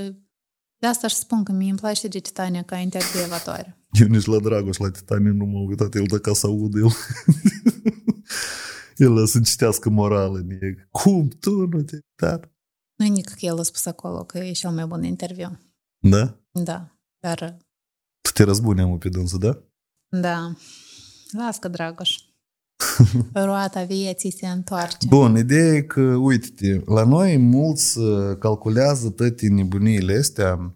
[SPEAKER 1] de asta își spun că mie îmi place de Titania ca intervievatoare.
[SPEAKER 2] Eu nici la Dragoș, la Titanii nu m-am uitat. El dacă să aud el. el să citească morală în ei. Cum? Tu nu te-ai uitat?
[SPEAKER 1] Nu nici că el a spus acolo că e cel mai bun interviu.
[SPEAKER 2] Da?
[SPEAKER 1] Da, dar
[SPEAKER 2] Tu te răzbuni amă pe dânsă, da?
[SPEAKER 1] da, las că Dragoș. Roata vieții se întoarce.
[SPEAKER 2] Bun, ideea e că, uite la noi mulți uh, calculează toate nebuniile astea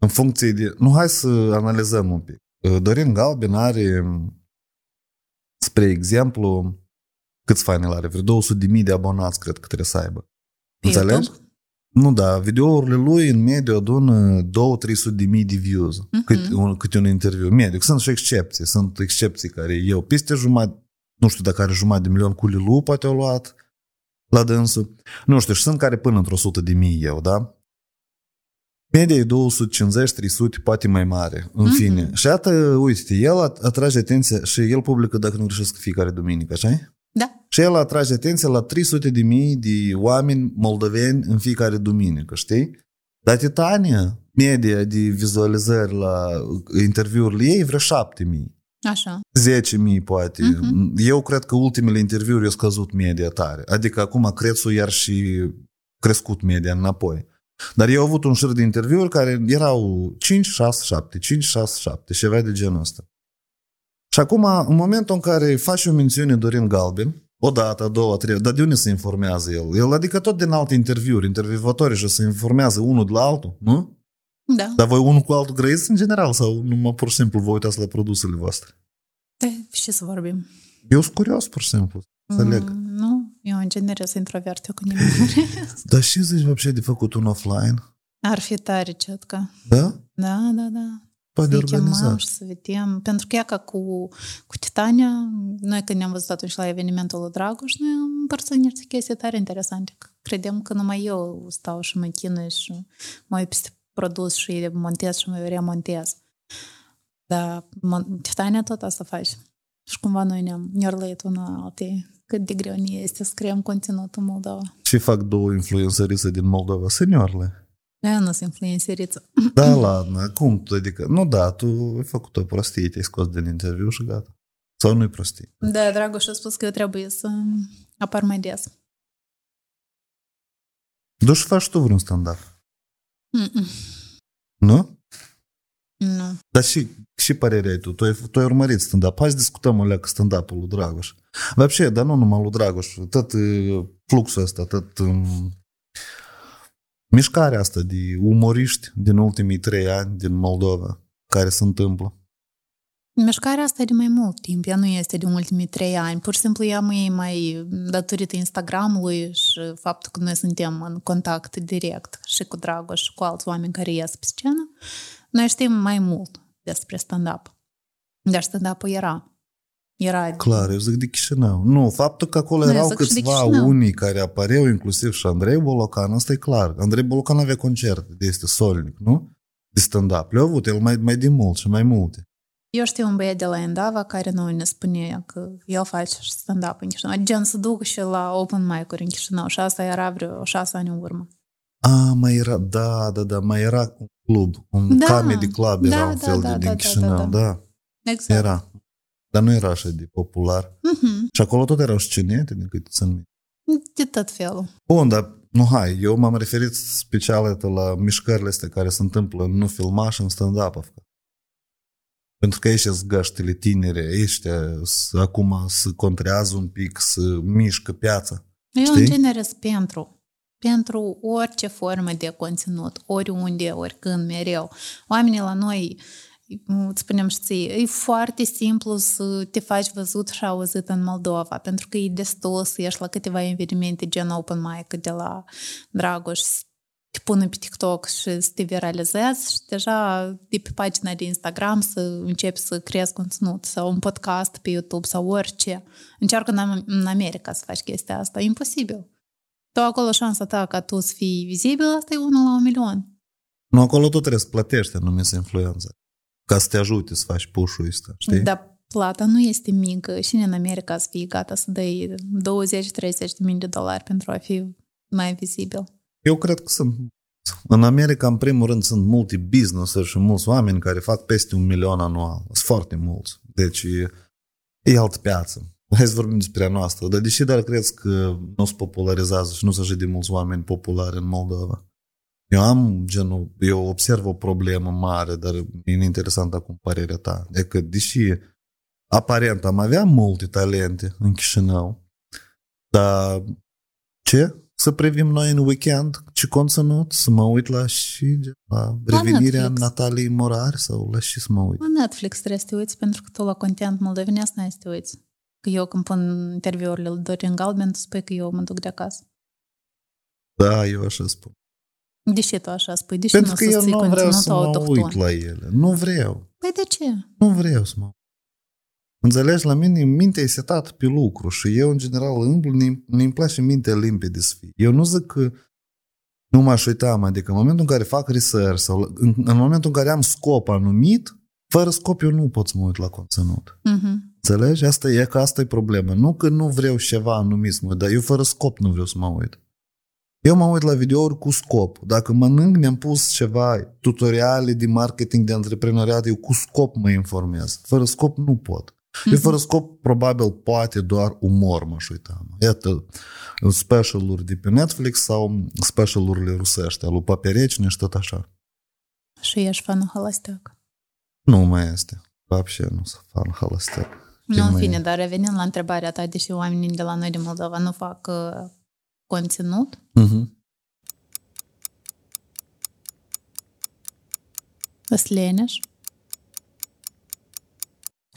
[SPEAKER 2] în funcție de... Nu, hai să analizăm un pic. Uh, Dorin Galben are, spre exemplu, câți fani el are? Vreo 200 de mii de abonați, cred că trebuie să aibă.
[SPEAKER 1] Pe
[SPEAKER 2] Înțelegi?
[SPEAKER 1] YouTube?
[SPEAKER 2] Nu, da, videourile lui în mediu adună 2-300 de mii de views
[SPEAKER 1] Mhm.
[SPEAKER 2] câte, un, câte un interviu. Mediu. Sunt și excepții. Sunt excepții care eu peste jumătate, nu știu dacă are jumătate de milion cu Lilu, poate au luat la dânsul. Nu știu, și sunt care până într-o sută de mii eu, da? Media e 250-300, poate mai mare, în
[SPEAKER 1] Mhm.
[SPEAKER 2] fine. Și iată, uite, el atrage atenția și el publică, dacă nu greșesc, fiecare duminică, așa
[SPEAKER 1] Da.
[SPEAKER 2] și el atrage atenția la 300 de mii de oameni moldoveni în fiecare duminică, știi? Dar Titania, media de vizualizări la interviurile ei, vreo 7 mii.
[SPEAKER 1] Așa.
[SPEAKER 2] 10 mii poate.
[SPEAKER 1] Mhm.
[SPEAKER 2] Eu cred că ultimele interviuri au scăzut media tare. Adică acum Crețu iar și crescut media înapoi. Dar eu au avut un șir de interviuri care erau 5, 6, 7, 5, 6, 7 și avea de genul ăsta. Și acum, în momentul în care faci o mențiune Dorin Galben, o dată, a doua, a treia, dar de unde se informează el? El adică tot din alte interviuri, intervievatorii și se informează unul de la altul, nu?
[SPEAKER 1] Da.
[SPEAKER 2] Dar voi unul cu altul grăiți în general sau numai pur și simplu vă uitați la produsele voastre?
[SPEAKER 1] De ce să vorbim?
[SPEAKER 2] Eu sunt curios, pur și simplu. Să leg.
[SPEAKER 1] Mm, nu, eu în genere sunt introvert, eu cu nimeni.
[SPEAKER 2] Dar ce zici вообще de făcut un offline?
[SPEAKER 1] Ar fi tare, cetcă.
[SPEAKER 2] Da?
[SPEAKER 1] Da, da, da.
[SPEAKER 2] Poate
[SPEAKER 1] Să-i chemăm
[SPEAKER 2] organizat.
[SPEAKER 1] și să vedem. Pentru că ea ca cu, cu Titania, noi când ne-am văzut atunci la evenimentul lui Dragoș, noi am împărțit niște chestii tare interesante. Că Credem că numai eu stau și mă chinui și mă uit peste produs și montez și mă remontez. Dar Titania tot asta face. Și cumva noi ne-am nerlăit unul alții cât de greu ne este să creăm conținut în Moldova.
[SPEAKER 2] Ce fac două influențărițe din Moldova? Seniorle.
[SPEAKER 1] Aia nu sunt influențeriță.
[SPEAKER 2] Da, ladna, cum tu? Adică, nu da, tu ai făcut o prostie, te-ai scos din interviu și gata. Sau nu-i prostie?
[SPEAKER 1] Da, Dragoș a spus că eu trebuie să apar mai des.
[SPEAKER 2] Du și faci tu vreun stand-up,
[SPEAKER 1] Mm-mm.
[SPEAKER 2] nu?
[SPEAKER 1] Nu.
[SPEAKER 2] Dar și, și părerea ai tu, tu ai, tu ai urmărit stand-up. Hai să discutăm o leacă stand-up-ul lui Dragoș. Вообще, dar nu numai lui Dragoș, tot uh, fluxul ăsta, tot um, mișcarea asta de umoriști din ultimii trei ani din Moldova, care se întâmplă.
[SPEAKER 1] Mișcarea asta e de mai mult timp, ea nu este de ultimii trei ani. Pur și simplu ea mai, mai datorită Instagramului și faptul că noi suntem în contact direct și cu Dragoș și cu alți oameni care ies pe scenă, noi știm mai mult despre stand-up. Dar stand-up-ul era. Era
[SPEAKER 2] Clar, eu zic de Chișinău. Nu, faptul că acolo
[SPEAKER 1] Nu, eu
[SPEAKER 2] erau
[SPEAKER 1] zic și de
[SPEAKER 2] câțiva
[SPEAKER 1] Chișinău.
[SPEAKER 2] unii care apăreau, inclusiv și Andrei Bolocan, asta e clar. Andrei Bolocan avea concert de este solnic, nu? De stand-up. Le-au avut el mai, mai de mult și mai multe.
[SPEAKER 1] Eu știu un băiat de la Endava care noi ne spune că el face și stand-up în Chișinău. Gen să duc și la open mic-uri în Chișinău și asta era vreo șase ani în urmă.
[SPEAKER 2] A, mai era, da, da, da, mai era un club, un
[SPEAKER 1] Da,
[SPEAKER 2] comedy club era
[SPEAKER 1] da,
[SPEAKER 2] un
[SPEAKER 1] da,
[SPEAKER 2] fel
[SPEAKER 1] da,
[SPEAKER 2] de
[SPEAKER 1] da,
[SPEAKER 2] din
[SPEAKER 1] da,
[SPEAKER 2] Chișinău,
[SPEAKER 1] da,
[SPEAKER 2] da,
[SPEAKER 1] da. Exact.
[SPEAKER 2] era. Dar nu era așa de popular.
[SPEAKER 1] Mhm.
[SPEAKER 2] Și acolo tot erau scenete, din câte țin minte.
[SPEAKER 1] De tot felul.
[SPEAKER 2] Bun, dar nu, hai, eu m-am referit special atât la mișcările astea care se întâmplă în nu filmaș și în stand-up. Pentru că aici sunt găștile tinere, ăștia s- acum se contrează un pic, să mișcă piața.
[SPEAKER 1] Eu,
[SPEAKER 2] Știi?
[SPEAKER 1] în genere, sunt pentru. Pentru orice formă de conținut, oriunde, oricând, mereu. Oamenii la noi, îți spunem și ție, e foarte simplu să te faci văzut și auzit în Moldova, pentru că e destul să ieși la câteva evenimente gen open mic de la Dragoș, să te pună pe TikTok și să te viralizezi și deja de pe pagina de Instagram să începi să creezi conținut sau un podcast pe YouTube sau orice. Încearcă în, Am- în America să faci chestia asta. E imposibil. Tu acolo șansa ta ca tu să fii vizibil, asta e unul la un milion.
[SPEAKER 2] Nu, acolo tot trebuie să plătești anumiți influență. Ca să te ajute să faci push-ul ăsta, știi?
[SPEAKER 1] Dar plata nu este mică. Și în America să fii gata să dai 20-30 de mii de dolari pentru a fi mai vizibil.
[SPEAKER 2] Eu cred că sunt în America, în primul rând, sunt multe business și mulți oameni care fac peste un milion anual. Sunt foarte mulți. Deci e, e altă piață. Hai să vorbim despre a noastră. Dar deși dar crezi că nu se popularizează și nu sunt așa de mulți oameni populari în Moldova. Eu am genul, eu observ o problemă mare, dar e interesant acum părerea ta. De că, deși aparent am avea multe talente în Chișinău, dar ce? Să privim noi în weekend ce conținut, să mă uit la și la revenirea
[SPEAKER 1] Netflix.
[SPEAKER 2] Nataliei Morari sau la și să mă uit.
[SPEAKER 1] La Netflix trebuie să te uiți pentru că tu la content moldovenesc n-ai să te uiți. Că eu când pun interviurile lui Dorin Galben, tu spui că eu mă duc de acasă.
[SPEAKER 2] Da, eu așa spun.
[SPEAKER 1] Deși tu așa spui, deși
[SPEAKER 2] Pentru
[SPEAKER 1] nu
[SPEAKER 2] că eu
[SPEAKER 1] susții
[SPEAKER 2] nu vreau
[SPEAKER 1] conținutul
[SPEAKER 2] să mă
[SPEAKER 1] autohton.
[SPEAKER 2] uit la ele. Nu vreau.
[SPEAKER 1] Păi de ce?
[SPEAKER 2] Nu vreau să mă uit. Înțelegi, la mine mintea e setată pe lucru și eu, în general, îmblu, ne- ne-mi place mintea limpede să fie. Eu nu zic că nu m-aș uita, mă, adică în momentul în care fac research sau în, în momentul în care am scop anumit, fără scop eu nu pot să mă uit la conținut.
[SPEAKER 1] Mhm.
[SPEAKER 2] Înțelegi? Asta e că asta e problema. Nu că nu vreau ceva anumit să mă uit, dar eu fără scop nu vreau să mă uit. Eu mă uit la videouri cu scop. Dacă mănânc, mi-am pus ceva tutoriale de marketing, de antreprenoriat, eu cu scop mă informez. Fără scop nu pot. Eu fără scop, probabil, poate doar umor m-aș uita. Iată, specialuri de pe Netflix sau specialurile rusești, alu Paperecine și tot așa.
[SPEAKER 1] Și ești fanul Halasteac.
[SPEAKER 2] Nu mai este. Вообще nu sunt fan halăstec.
[SPEAKER 1] Nu, în
[SPEAKER 2] mai
[SPEAKER 1] fine,
[SPEAKER 2] e?
[SPEAKER 1] dar revenind la întrebarea ta, deși oamenii de la noi de Moldova nu fac uh, conținut,
[SPEAKER 2] Mhm.
[SPEAKER 1] îs leneși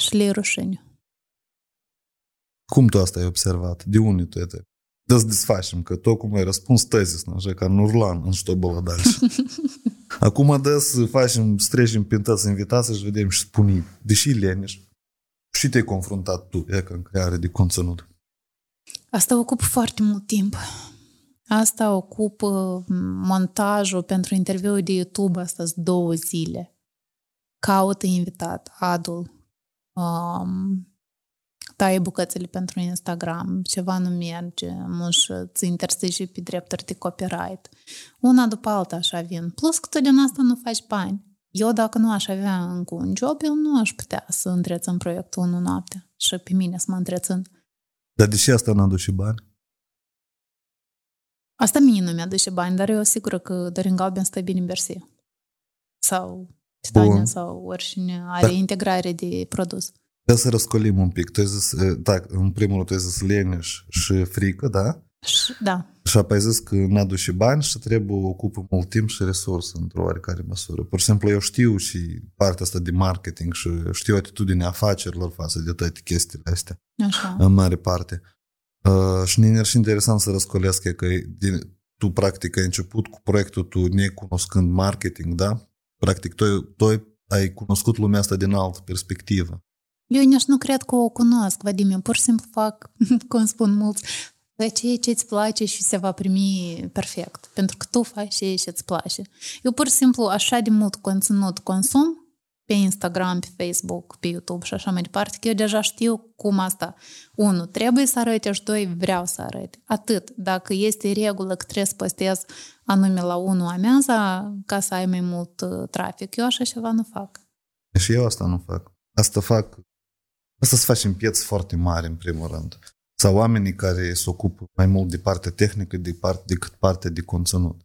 [SPEAKER 1] și le rușine.
[SPEAKER 2] Cum tu asta ai observat? De unde tu это? Да să desfacem, că tot cum ai răspuns tezis, așa, ca Nurlan, în что было дальше. Acum dă să facem, să trecem prin toți invitații și vedem și spuni, deși leneș, și te-ai confruntat tu, e ca în creare de conținut.
[SPEAKER 1] Asta ocupă foarte mult timp. Asta ocupă montajul pentru interviul de YouTube, asta sunt două zile. Caută invitat, adul, um, taie bucățele pentru Instagram, ceva nu merge, muș ți interzice pe drepturi de copyright. Una după alta așa vin. Plus că tu din asta nu faci bani. Eu dacă nu aș avea încă un job, eu nu aș putea să întrețin proiectul în noapte și pe mine să mă întrețin.
[SPEAKER 2] Dar deși asta n-a dus și bani,
[SPEAKER 1] Asta mie nu mi-aduce bani, dar eu sigură că Dorin Galben stă bine în Bersie. Sau Titania
[SPEAKER 2] Bun.
[SPEAKER 1] sau oricine are
[SPEAKER 2] Da.
[SPEAKER 1] integrare de produs.
[SPEAKER 2] Ca să răscolim un pic. Tu ai zis, eh, da, în primul rând tu ai zis leneș și frică, da?
[SPEAKER 1] Și, da.
[SPEAKER 2] Și apoi zis că n-adu și bani și trebuie ocupă mult timp și resurse într-o oarecare măsură. Pur și simplu eu știu și partea asta de marketing și știu atitudinea afacerilor față de toate chestiile astea.
[SPEAKER 1] Așa.
[SPEAKER 2] În mare parte. Uh, și ne și interesant să răscolesc că din, tu practic ai început cu proiectul tu necunoscând marketing, da? Practic tu, tu ai cunoscut lumea asta din altă perspectivă.
[SPEAKER 1] Eu nici nu cred că o cunosc, Vadim. Eu pur și simplu fac, cum spun mulți, ceea ce îți place și se va primi perfect. Pentru că tu faci ceea ce îți place. Eu pur și simplu așa de mult conținut consum pe Instagram, pe Facebook, pe YouTube și așa mai departe, că eu deja știu cum asta, unu, trebuie să arăt și doi, vreau să arăt. Atât. Dacă este regulă că trebuie să postez anume la 1 amiaza ca să ai mai mult uh, trafic, eu așa ceva nu fac.
[SPEAKER 2] Și eu asta nu fac. Asta fac, asta să facem pieți foarte mari în primul rând. Sau oamenii care se ocupă mai mult de partea tehnică de part, decât partea de conținut.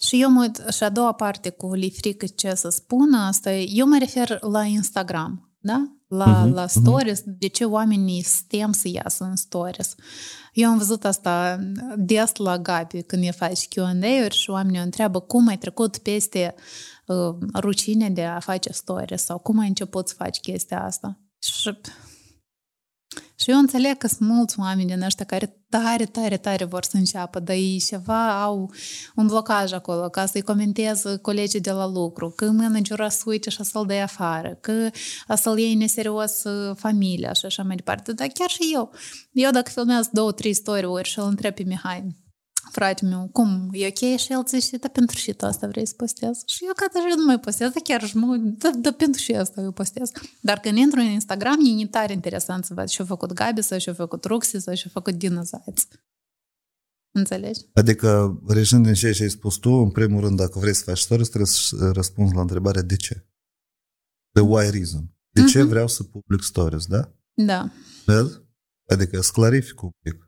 [SPEAKER 1] Și eu mă, și a doua parte cu li frică ce să spun asta, eu mă refer la Instagram, da? La, uh-huh, la stories, uh-huh. de ce oamenii stem să iasă în stories. Eu am văzut asta des la Gabi când e faci Q&A-uri și oamenii o întreabă cum ai trecut peste uh, rucine de a face stories sau cum ai început să faci chestia asta. Și și eu înțeleg că sunt mulți oameni din ăștia care tare, tare, tare vor să înceapă, dar ei ceva au un blocaj acolo, ca să-i comenteze colegii de la lucru, că managerul o să uite și să-l dea afară, că o să-l iei neserios familia și așa mai departe. Dar chiar și eu. Eu dacă filmez două, trei story-uri și îl întreb pe Mihai, frate meu, cum, e ok? Și el zice, da pentru și tu asta vrei să postez? Și eu gata, și nu mai postez, dar chiar și mă, da, da pentru și asta eu postez. Dar când intru în Instagram, e tare interesant să văd ce-a făcut Gabi sau ce-a făcut Ruxi sau ce-a făcut Dina Zaiț. Înțelegi?
[SPEAKER 2] Adică, reșind din ceea ce ai spus tu, în primul rând, dacă vrei să faci stories, trebuie să răspunzi la întrebarea de ce. The why reason. De uh-huh. ce mhm. vreau să public stories, da?
[SPEAKER 1] Da.
[SPEAKER 2] Vezi? Adică să clarific un pic.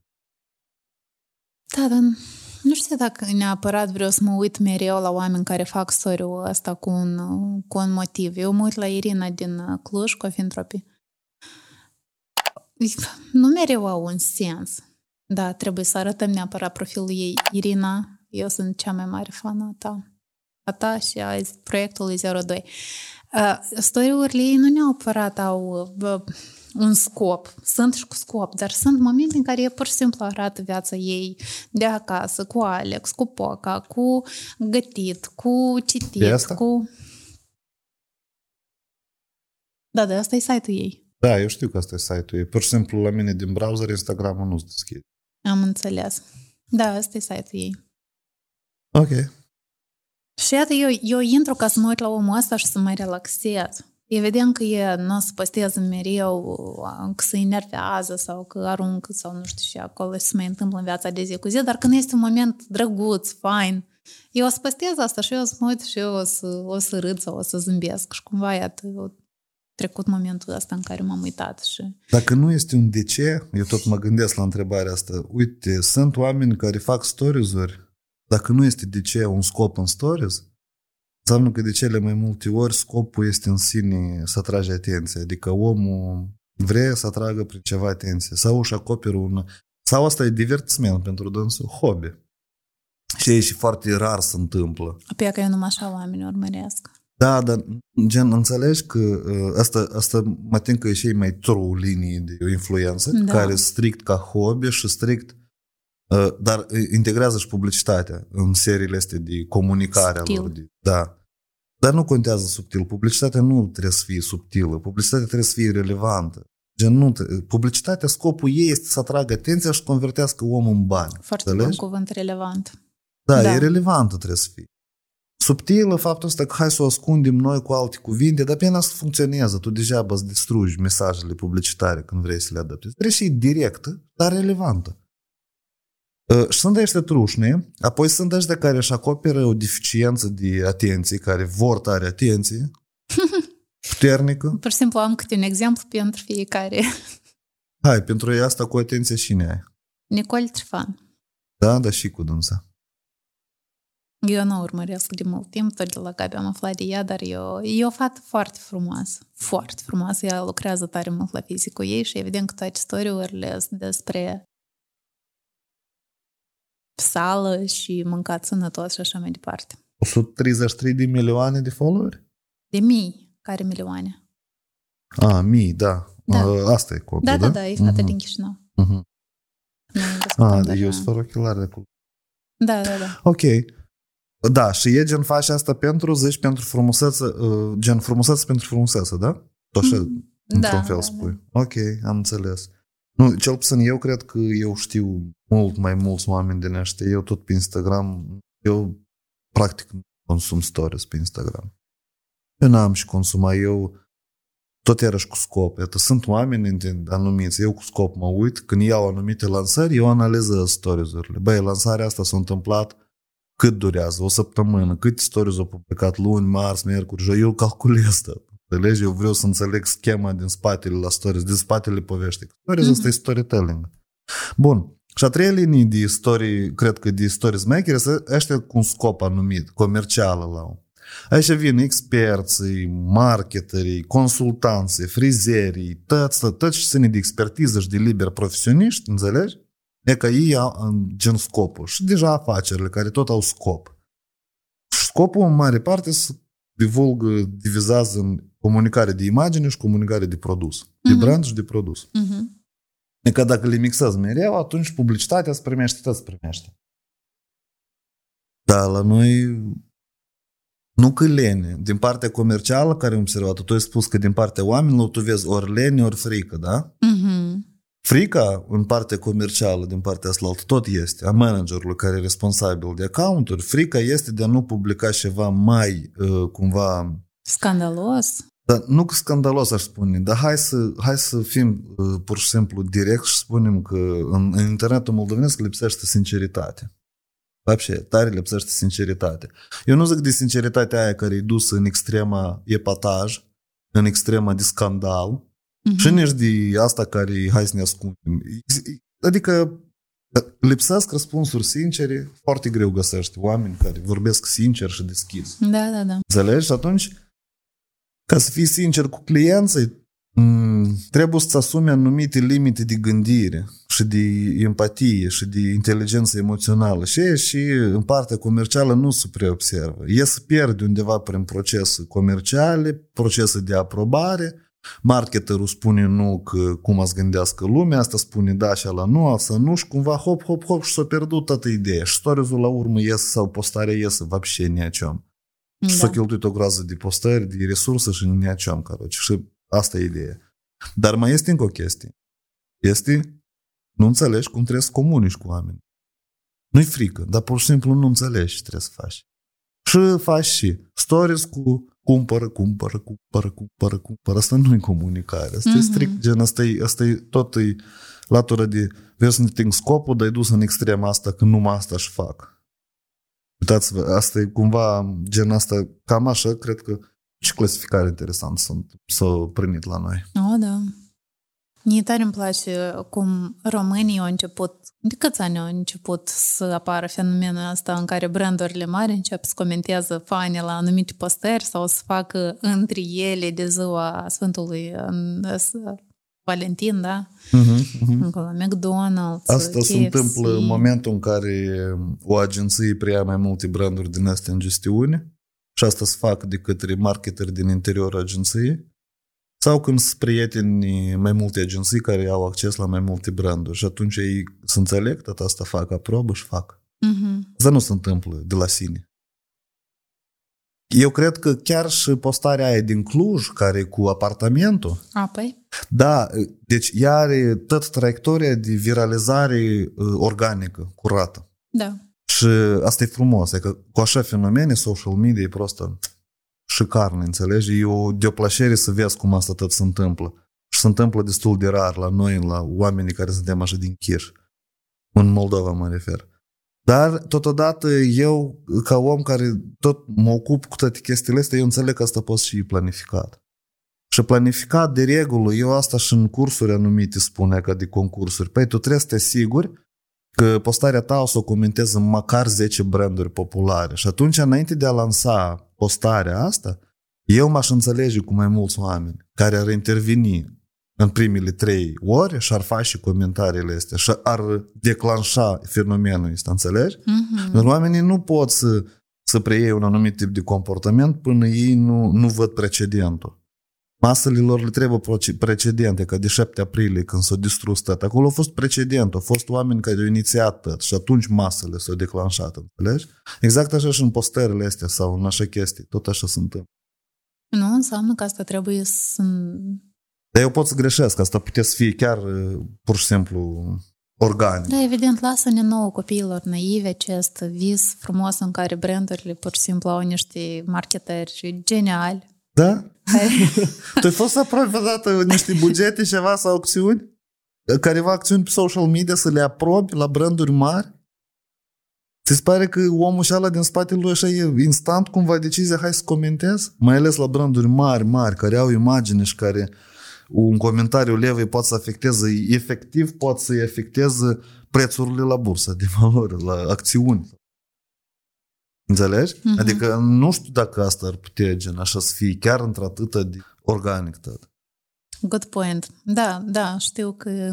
[SPEAKER 1] Da, dar nu știu dacă neapărat vreau să mă uit mereu la oameni care fac story-ul ăsta cu un, cu un motiv. Eu mă uit la Irina din Cluj, Cofintropii. Nu mereu au un sens. Da, trebuie să arătăm neapărat profilul ei. Irina, eu sunt cea mai mare fană a ta. A ta și a proiectului 02. Uh, story-urile ei nu neapărat au uh, un scop. Sunt și cu scop, dar sunt momente în care e pur și simplu arată viața ei de acasă, cu Alex, cu Poca, cu gătit, cu citit,
[SPEAKER 2] asta?
[SPEAKER 1] cu... Da, da, asta e site-ul ei.
[SPEAKER 2] Da, eu știu că asta e site-ul ei. Pur și simplu la mine din browser Instagram nu se deschide.
[SPEAKER 1] Am înțeles. Da, asta e site-ul ei.
[SPEAKER 2] Ok.
[SPEAKER 1] Și iată, eu, eu intru ca să mă uit la omul ăsta și să mă relaxez. Evident că e, nu o să posteze mereu, că se enervează sau că aruncă sau nu știu ce acolo se mai întâmplă în viața de zi cu zi, dar când este un moment drăguț, fain, eu o să postez asta și eu o să mă uit și eu o să, o să râd sau o să zâmbesc și cumva, iată, eu trecut momentul ăsta în care m-am uitat și...
[SPEAKER 2] Dacă nu este un de ce, eu tot mă gândesc la întrebarea asta. Uite, sunt oameni care fac stories-uri, dacă nu este de ce un scop în stories, Înseamnă că de cele mai multe ori scopul este în sine să atrage atenție, adică omul vrea să atragă prin ceva atenție sau își acoperă un... Sau asta e divertisment pentru dânsul, hobby. Și e și foarte rar se întâmplă.
[SPEAKER 1] Pe că eu numai așa oameni urmăresc.
[SPEAKER 2] Da, dar gen, înțelegi că uh, asta, asta mă tem că e și mai true linie de o influență, da. care strict ca hobby și strict uh, dar integrează și publicitatea în seriile astea de comunicare
[SPEAKER 1] Stil.
[SPEAKER 2] lor. De, da. Dar nu contează subtil. Publicitatea nu trebuie să fie subtilă. Publicitatea trebuie să fie relevantă. Gen, nu, publicitatea, scopul ei este să atragă atenția și să convertească omul în bani.
[SPEAKER 1] Foarte bun cuvânt, relevant.
[SPEAKER 2] Da, da, e relevantă trebuie să fie. Subtilă faptul ăsta că hai să o ascundem noi cu alte cuvinte, dar pe ea să funcționează. Tu deja îți distrugi mesajele publicitare când vrei să le adaptezi. Trebuie să fie directă, dar relevantă. Și sunt ăștia trușne, apoi sunt ăștia care își acoperă o deficiență de atenție, care vor tare atenție, puternică.
[SPEAKER 1] Pur și simplu am câte un exemplu pentru fiecare.
[SPEAKER 2] Hai, pentru ei asta cu atenție cine ai?
[SPEAKER 1] Nicole Trifan.
[SPEAKER 2] Da, da, și cu dânsa.
[SPEAKER 1] Eu nu urmăresc de mult timp, tot de la Gabi am aflat de ea, dar eu, e o fată foarte frumoasă, foarte frumoasă. Ea lucrează tare mult la fizicul ei și evident că toate istoriile sunt despre sală și mâncat sănătos și așa mai departe.
[SPEAKER 2] 133 de milioane de followeri?
[SPEAKER 1] De mii, care milioane.
[SPEAKER 2] A, mii, da.
[SPEAKER 1] Da.
[SPEAKER 2] A, Asta e codul,
[SPEAKER 1] Da,
[SPEAKER 2] da?
[SPEAKER 1] da, da, e fata
[SPEAKER 2] Mhm.
[SPEAKER 1] din Chișinău.
[SPEAKER 2] Mhm.
[SPEAKER 1] Noi discutăm
[SPEAKER 2] A,
[SPEAKER 1] de
[SPEAKER 2] eu
[SPEAKER 1] așa.
[SPEAKER 2] sunt fără ochelari de acolo.
[SPEAKER 1] Da, da, da.
[SPEAKER 2] Ok. Da, și e gen faci asta pentru, zici, pentru frumusețe, uh, gen frumusețe pentru frumusețe, da? Tot așa, într-un
[SPEAKER 1] Da,
[SPEAKER 2] fel
[SPEAKER 1] da,
[SPEAKER 2] spui. Ok, am înțeles. Nu, cel puțin eu cred că eu știu mult mai mulți oameni din ăștia. Eu tot pe Instagram, eu practic nu consum stories pe Instagram. Eu n-am și consuma, eu tot iarăși cu scop. Iată, sunt oameni din- anumiți, eu cu scop mă uit, când iau anumite lansări, eu analizez stories-urile. Băi, lansarea asta s-a întâmplat cât durează, o săptămână, câte stories au publicat luni, marți, miercuri, joi, eu calculez tot. Înțelegi? Eu vreau să înțeleg schema din spatele la stories, din spatele poveștii. Stories
[SPEAKER 1] Mhm.
[SPEAKER 2] asta e storytelling. Bun. Și a treia linie de story, cred că de stories maker, este ăștia cu un scop anumit, comercial la Aici vin experții, marketerii, consultanții, frizerii, toți, toți ce ține de expertiză și de liber profesioniști, înțelegi? E că ei au în gen scopul. Și deja afacerile care tot au scop. Și scopul în mare parte se divulgă, divizează în comunicare de imagine și comunicare de produs. De
[SPEAKER 1] Mhm.
[SPEAKER 2] brand și de produs.
[SPEAKER 1] Mhm.
[SPEAKER 2] E că dacă le mixezi mereu, atunci publicitatea se primește, tot se primește. Da, la noi nu că lene. Din partea comercială care am observat, tu ai spus că din partea oamenilor tu vezi ori lene, ori frică, da?
[SPEAKER 1] Mhm.
[SPEAKER 2] Frica în partea comercială, din partea asta, tot este, a managerului care e responsabil de accounturi, frica este de a nu publica ceva mai uh, cumva
[SPEAKER 1] Scandalos.
[SPEAKER 2] dar nu că scandalos aș spune, dar hai să, hai să fim uh, pur și simplu direct și spunem că în, în internetul moldovenesc lipsește sinceritate. Вообще, tare lipsește sinceritate. Eu nu zic de sinceritatea aia care e dusă în extrema epataj, în extrema de scandal,
[SPEAKER 1] Mhm.
[SPEAKER 2] și nici de asta care e hai să ne ascundem. Adică lipsesc răspunsuri sincere, foarte greu găsești oameni care vorbesc sincer și deschis.
[SPEAKER 1] Da, da, da.
[SPEAKER 2] Înțelegi? Și atunci, ca să fii sincer cu clienții, m, trebuie să-ți asumi anumite limite de gândire și de empatie și de inteligență emoțională. Și e și în partea comercială nu se preobservă. E să pierde undeva prin procese comerciale, procese de aprobare, marketerul spune nu că cum ați gândească lumea, asta spune da și la nu, asta nu și cumva hop, hop, hop și s-a pierdut toată ideea. Și stories-ul la urmă iese sau postarea iese вообще ni о чем.
[SPEAKER 1] da.
[SPEAKER 2] să cheltuit o groază de postări, de resurse și nici aceam, caroci. Deci și asta e ideea. Dar mai este încă o chestie. Este, nu înțelegi cum trebuie să comunici cu oamenii. Nu-i frică, dar pur și simplu nu înțelegi ce trebuie să faci. Și faci și stories cu cumpără, cumpără, cumpără, cumpără, cumpără. Asta nu e comunicare. Asta mm-hmm. e
[SPEAKER 1] mhm.
[SPEAKER 2] strict gen, asta e, asta e tot e latura de vrei să scopul, dar e dus în extrema asta, că numai asta și fac. Uitați-vă, asta e cumva gen asta, cam așa, cred că și clasificare interesant sunt, s-au primit la noi.
[SPEAKER 1] O, da. Mie tare îmi place cum românii au început, de câți ani au început să apară fenomenul ăsta în care brandurile mari încep să comentează fani la anumite postări sau să facă între ele de ziua Sfântului în- s- Valentin, da? Acolo, McDonald's,
[SPEAKER 2] Asta
[SPEAKER 1] KFC.
[SPEAKER 2] se întâmplă în momentul în care o agenție preia mai multe branduri din astea în gestiune și asta se fac de către marketeri din interiorul agenției sau când sunt prieteni mai multe agenții care au acces la mai multe branduri și atunci ei se înțeleg, tot asta fac, aprobă și fac.
[SPEAKER 1] Mhm.
[SPEAKER 2] Asta nu se întâmplă de la sine. Eu cred că chiar și postarea aia din Cluj, care e cu apartamentul,
[SPEAKER 1] A, păi?
[SPEAKER 2] da, deci ea are tot traiectoria de viralizare uh, organică, curată.
[SPEAKER 1] Da.
[SPEAKER 2] Și asta e frumos, adică cu așa fenomene social media e prostă șicarnă, înțelegi? E o, de o plăcere să vezi cum asta tot se întâmplă. Și se întâmplă destul de rar la noi, la oamenii care suntem așa din Chiș. În Moldova mă refer. Dar, totodată, eu, ca om care tot mă ocup cu toate chestiile astea, eu înțeleg că asta poate și planificat. Și planificat de regulă, eu asta și în cursuri anumite spune, ca de concursuri. Păi tu trebuie să te asiguri că postarea ta o să o comenteze măcar 10 branduri populare. Și atunci, înainte de a lansa postarea asta, eu m-aș înțelege cu mai mulți oameni care ar interveni în primele trei ore și ar face comentariile astea și ar declanșa fenomenul ăsta, înțelegi?
[SPEAKER 1] Mhm.
[SPEAKER 2] Dar oamenii nu pot să, să preie un anumit tip de comportament până ei nu, nu văd precedentul. Masele lor le trebuie proce- precedente, ca de 7 aprilie când s-a distrus tot. Acolo a fost precedent, au fost oameni care au inițiat tot și atunci masele s-au declanșat, înțelegi? Exact așa și în postările astea sau în așa chestii, tot așa se întâmplă.
[SPEAKER 1] Nu înseamnă că asta trebuie să...
[SPEAKER 2] Dar eu pot să greșesc, asta putea să fie chiar uh, pur și simplu organic.
[SPEAKER 1] Da, evident, lasă-ne nouă copiilor naivi acest vis frumos în care brandurile pur și simplu au niște marketeri geniali.
[SPEAKER 2] Da?
[SPEAKER 1] Care...
[SPEAKER 2] Tu ai fost aproape vreodată niște bugete, ceva sau acțiuni? Careva acțiuni pe social media să le aprobi la branduri mari? Ți pare că omul și ăla din spatele lui așa e instant cumva decizia, hai să comentez? Mai ales la branduri mari, mari, care au imagine și care un comentariu levei poate să afecteze, efectiv poate să afecteze prețurile la bursă de valori, la acțiuni. Înțelegi?
[SPEAKER 1] Mhm.
[SPEAKER 2] Adică nu știu dacă asta ar putea gen așa să fie chiar într-atâta de organic tot.
[SPEAKER 1] Good point. Da, da, știu că...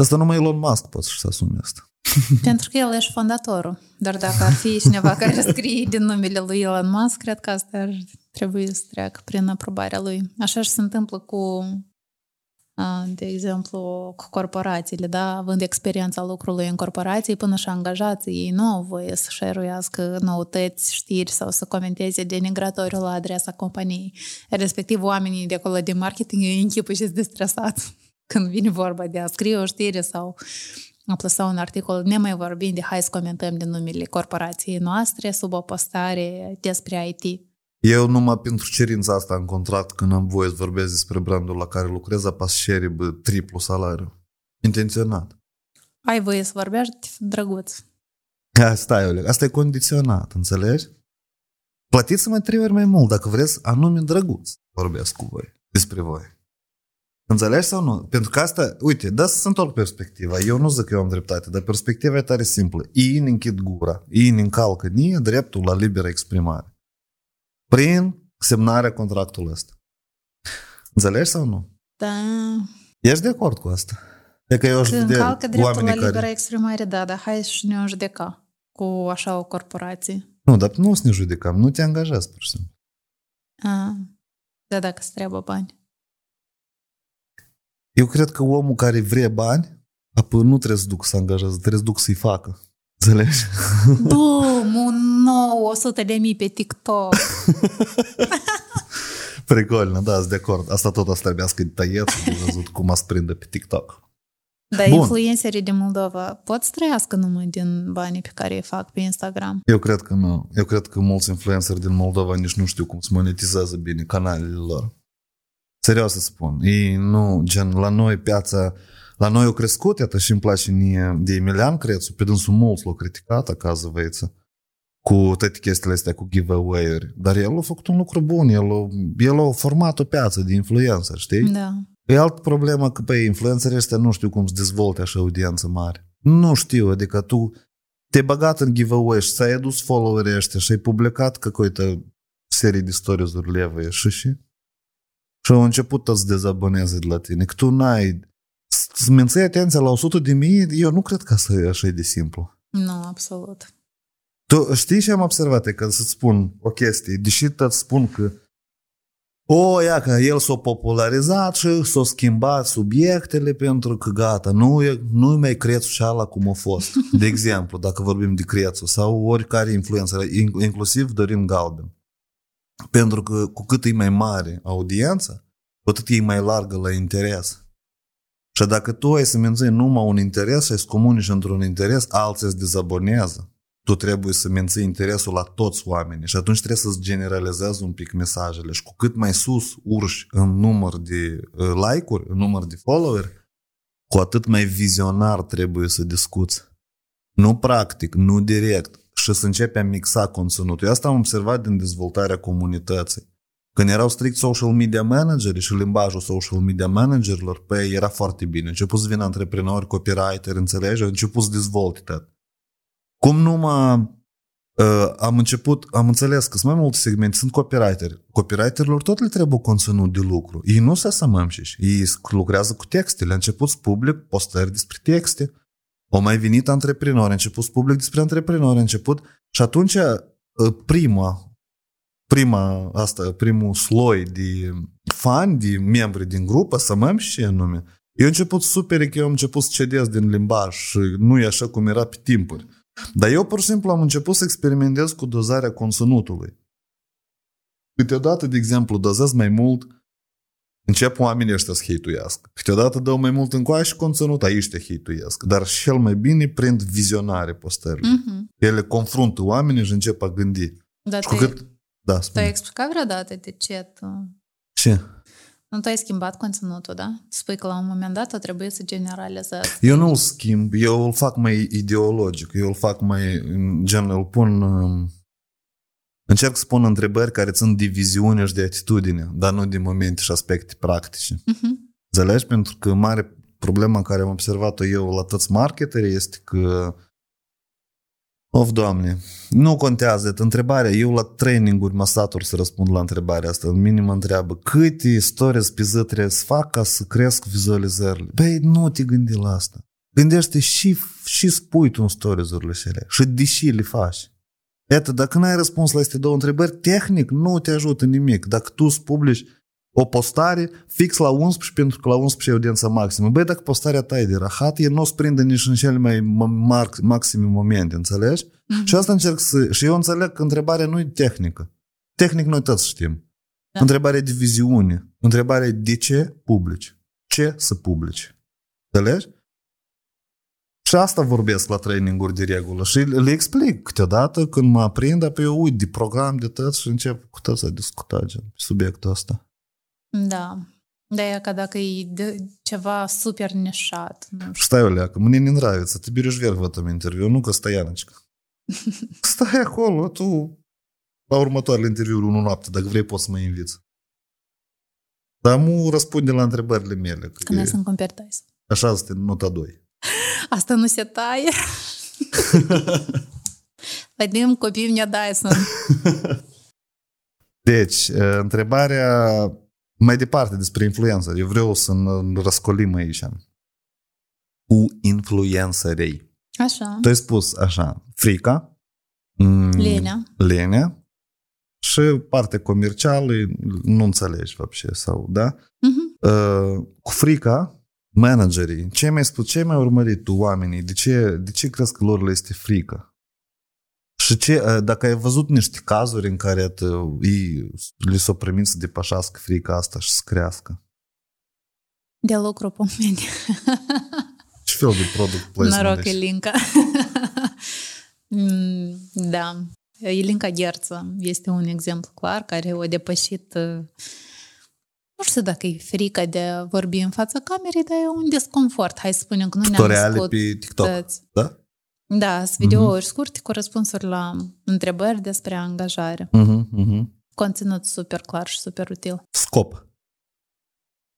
[SPEAKER 2] Asta numai Elon Musk poate să-și asume asta.
[SPEAKER 1] Pentru că el e și fondatorul. Dar dacă ar fi cineva care scrie din numele lui Elon Musk, cred că asta ar trebui să treacă prin aprobarea lui. Așa și se întâmplă cu, a, de exemplu, cu corporațiile, da? Având experiența lucrului în corporații, până și angajații ei nu au voie să șeruiască noutăți, știri sau să comenteze denigratoriu la adresa companiei. Respectiv, oamenii de acolo de marketing îi închipă și de stresat când vine vorba de a scrie o știre sau a plăsa un articol, nemai vorbind de hai să comentăm din numele corporației noastre sub o postare despre IT.
[SPEAKER 2] Eu numai pentru cerința asta în contract, când am voie să vorbesc despre brandul la care lucrez, apas share bă, triplu salariu. Intenționat.
[SPEAKER 1] Ai voie să vorbești, drăguț.
[SPEAKER 2] Ha, stai, Oleg, asta e condiționat, înțelegi? Plătiți-mă trei ori mai mult dacă vreți anume drăguț vorbesc cu voi, despre voi. Înțelegi sau nu? Pentru că asta, uite, da să întorc perspectiva. Eu nu zic că eu am dreptate, dar perspectiva e tare simplă. Ei ne închid gura, ei ne încalcă nie dreptul la liberă exprimare. Prin semnarea contractului ăsta. Înțelegi sau nu?
[SPEAKER 1] Da,
[SPEAKER 2] Ești de acord cu asta? E că eu aș
[SPEAKER 1] că
[SPEAKER 2] vedea
[SPEAKER 1] încalcă dreptul la
[SPEAKER 2] oamenii
[SPEAKER 1] liberă
[SPEAKER 2] care...
[SPEAKER 1] exprimare, da, dar hai și ne judeca cu așa o corporație.
[SPEAKER 2] Nu, dar nu o să ne judecăm, nu te angajezi, pur și simplu.
[SPEAKER 1] A, da, dacă îți trebuie bani.
[SPEAKER 2] Eu cred că omul care vrea bani, apoi nu trebuie să duc să angajeze, trebuie să duc să-i facă. Înțelegi?
[SPEAKER 1] Bum, un nou 100 de mii pe TikTok.
[SPEAKER 2] Pricolnă, da, sunt de acord. Asta tot o să trebuiască de tăiet și de văzut cum a prinde pe TikTok.
[SPEAKER 1] Dar
[SPEAKER 2] Bun.
[SPEAKER 1] influencerii din Moldova pot să trăiască numai din banii pe care îi fac pe Instagram.
[SPEAKER 2] Eu cred că nu. Eu cred că mulți influenceri din Moldova nici nu știu cum să monetizează bine canalele lor. Serios să spun. Ei nu, gen, la noi piața, la noi au crescut, iată și îmi place mie de Emilian Crețu, pe dânsul mulți l-au criticat, acasă cu toate chestiile astea, cu giveaway-uri. Dar el a făcut un lucru bun, el a, el a format o piață de influencer, știi?
[SPEAKER 1] Da.
[SPEAKER 2] E altă problemă că pe influencerii este nu știu cum să dezvolte așa audiență mare. Nu știu, adică tu te-ai băgat în giveaway și ți-ai adus followerii ăștia și ai publicat căcoită serie de stories-uri leve și și și au început să-ți dezaboneze de la tine, că tu n-ai să menții atenția la 100 de mii, eu nu cred că asta e așa de simplu.
[SPEAKER 1] Nu, absolut.
[SPEAKER 2] Tu știi ce am observat? E că să-ți spun o chestie, deși îți spun că o, ia că el s-a popularizat și s-a schimbat subiectele pentru că gata, nu e, nu e mai crețul și ala cum a fost. De exemplu, dacă vorbim de crețul sau oricare influență, inclusiv Dorin Galben. Pentru că cu cât e mai mare audiența, cu atât e mai largă la interes. Și dacă tu ai să menții numai un interes și ai să comunici într-un interes, alții se dezabonează. Tu trebuie să menții interesul la toți oamenii și atunci trebuie să-ți generalizezi un pic mesajele și cu cât mai sus urci în număr de uh, like-uri, în număr de follower, cu atât mai vizionar trebuie să discuți. Nu practic, nu direct și să începe a mixa conținutul. Eu asta am observat din dezvoltarea comunității. Când erau strict social media manageri și limbajul social media managerilor, pe ei era foarte bine. Început să vină antreprenori, copywriter, înțelegi? Au început să dezvolte tot. Cum numai Uh, am început, am înțeles că sunt mai multe segmente, sunt copywriteri. Copywriterilor tot le trebuie conținut de lucru. Ei nu se sămămșiși, ei lucrează cu texte. Le-a început să public postări despre texte. Au mai venit antreprenori, a început să public despre antreprenori, a început și atunci uh, prima, prima asta, primul sloi de fani, de membri din grupă, să mă și nume. Eu am început super că eu am început să cedez din limbaj și nu e așa cum era pe timpuri. Dar eu pur și simplu am început să experimentez cu dozarea conținutului. Câteodată, de exemplu, dozez mai mult, încep oamenii ăștia să hituiască. Câteodată dau mai mult în coaie și conținut, aici te hituiesc. Dar cel mai bine prind vizionare postările.
[SPEAKER 1] Mhm.
[SPEAKER 2] Ele confruntă oamenii și încep a gândi.
[SPEAKER 1] Dar
[SPEAKER 2] Și
[SPEAKER 1] tu,
[SPEAKER 2] cu cât... Da,
[SPEAKER 1] tu ai
[SPEAKER 2] spune.
[SPEAKER 1] explicat vreodată de ce tu...
[SPEAKER 2] Ce?
[SPEAKER 1] Nu tu ai schimbat conținutul, da? Tu spui că la un moment dat o trebuie să generalizezi.
[SPEAKER 2] Eu nu îl schimb, eu îl fac mai ideologic, eu îl fac mai, în gen, îl pun, um, încerc să pun întrebări care țin de viziune și de atitudine, dar nu de momente și aspecte practice.
[SPEAKER 1] Mhm.
[SPEAKER 2] Înțelegi? Pentru că mare problema care am observat-o eu la toți marketeri este că Of, Doamne, nu contează. Întrebarea, eu la traininguri mă satur să răspund la întrebarea asta. În minim mă întreabă câte stories pe zi trebuie să fac ca să cresc vizualizările. Băi, nu te gândi la asta. Gândește și, și spui tu în stories-urile cele și deși le faci. Iată, dacă n-ai răspuns la aceste două întrebări, tehnic nu te ajută nimic. Dacă tu îți publici o postare fix la 11 pentru că la 11 e audiența maximă. Băi, dacă postarea ta e de rahat, e nu o să prinde nici în cele mai mar- maxime momente, înțelegi?
[SPEAKER 1] Mhm.
[SPEAKER 2] Și asta încerc să... Și eu înțeleg că întrebarea nu e tehnică. Tehnic noi toți știm.
[SPEAKER 1] Da.
[SPEAKER 2] Întrebarea e de viziune. Întrebarea e de ce publici? Ce să publici? Înțelegi? Și asta vorbesc la traininguri de regulă și le explic câteodată când mă aprind, apoi eu uit de program de tot și încep cu toți a discuta gen, pe subiectul ăsta.
[SPEAKER 1] Da. De aia că dacă e de ceva super nișat, nu știu.
[SPEAKER 2] Stai, Oleacă, мне не нравится, ты берешь верх в этом интервью, ну-ка, стояночка. Stai acolo, tu la următoarele interviuri unu noapte, dacă vrei poți să mă inviți. Dar mu răspunde la întrebările mele. Că
[SPEAKER 1] Că noi
[SPEAKER 2] e,
[SPEAKER 1] sunt computerized.
[SPEAKER 2] așa este nota 2.
[SPEAKER 1] Asta nu se taie. Păi copii мне Dyson.
[SPEAKER 2] Deci, e, întrebarea mai departe despre influență. Eu vreau să ne răscolim aici. Cu influențărei.
[SPEAKER 1] Așa.
[SPEAKER 2] Tu ai spus așa, frica, mm,
[SPEAKER 1] Lenea.
[SPEAKER 2] lenea și partea comercială nu înțelegi вообще sau, da?
[SPEAKER 1] Mhm.
[SPEAKER 2] Uh, cu frica, managerii, ce mai spus, ce mai urmărit tu oamenii, de ce, de ce crezi că lor le este frică? Și ce, uh, dacă ai văzut niște cazuri în care te, ei, li s-au primit să depășească frica asta și să crească?
[SPEAKER 1] De lucru pe mine.
[SPEAKER 2] Ce fel de product placement?
[SPEAKER 1] Noroc,
[SPEAKER 2] deci?
[SPEAKER 1] Elinca. Mm, da. Elinca Gherță este un exemplu clar care a depășit uh, nu știu dacă e frică de a vorbi în fața camerei, dar e un disconfort. Hai să spunem că nu ne-am
[SPEAKER 2] Tutoriale
[SPEAKER 1] născut
[SPEAKER 2] pe TikTok,
[SPEAKER 1] toți.
[SPEAKER 2] da?
[SPEAKER 1] Da, sunt videouri scurte cu răspunsuri la întrebări despre angajare.
[SPEAKER 2] Uh-huh, uh-huh.
[SPEAKER 1] Conținut super clar și super util.
[SPEAKER 2] Scop.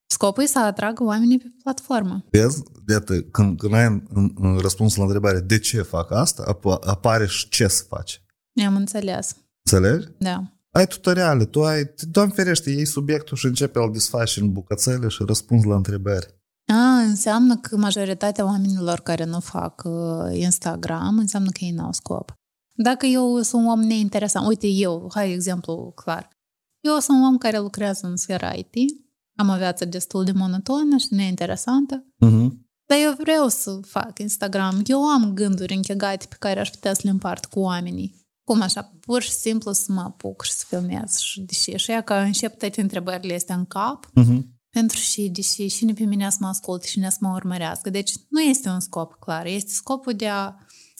[SPEAKER 1] Scopul e să atragă oamenii pe platformă.
[SPEAKER 2] Vezi? Iată, când, când ai în, în, în răspuns la întrebare de ce fac asta, ap- apare și ce să faci.
[SPEAKER 1] Ne-am înțeles.
[SPEAKER 2] Înțelegi?
[SPEAKER 1] Da.
[SPEAKER 2] Ai tutoriale, tu ai, Doamne ferește, iei subiectul și începe al desfaci în bucățele și răspunzi la întrebări.
[SPEAKER 1] A, înseamnă că majoritatea oamenilor care nu fac uh, Instagram, înseamnă că ei n-au scop. Dacă eu sunt un om neinteresant, uite eu, hai exemplu clar. Eu sunt un om care lucrează în sfera IT, am o viață destul de monotonă și neinteresantă,
[SPEAKER 2] Uh-huh.
[SPEAKER 1] dar eu vreau să fac Instagram. Eu am gânduri închegate pe care aș putea să le împart cu oamenii. Cum așa, pur și simplu să mă apuc și să filmez și deși. Și ea că încep toate întrebările astea în cap,
[SPEAKER 2] Uh-huh.
[SPEAKER 1] Pentru și, deși cine pe mine să mă asculte și să mă urmărească. Deci nu este un scop clar, este scopul de a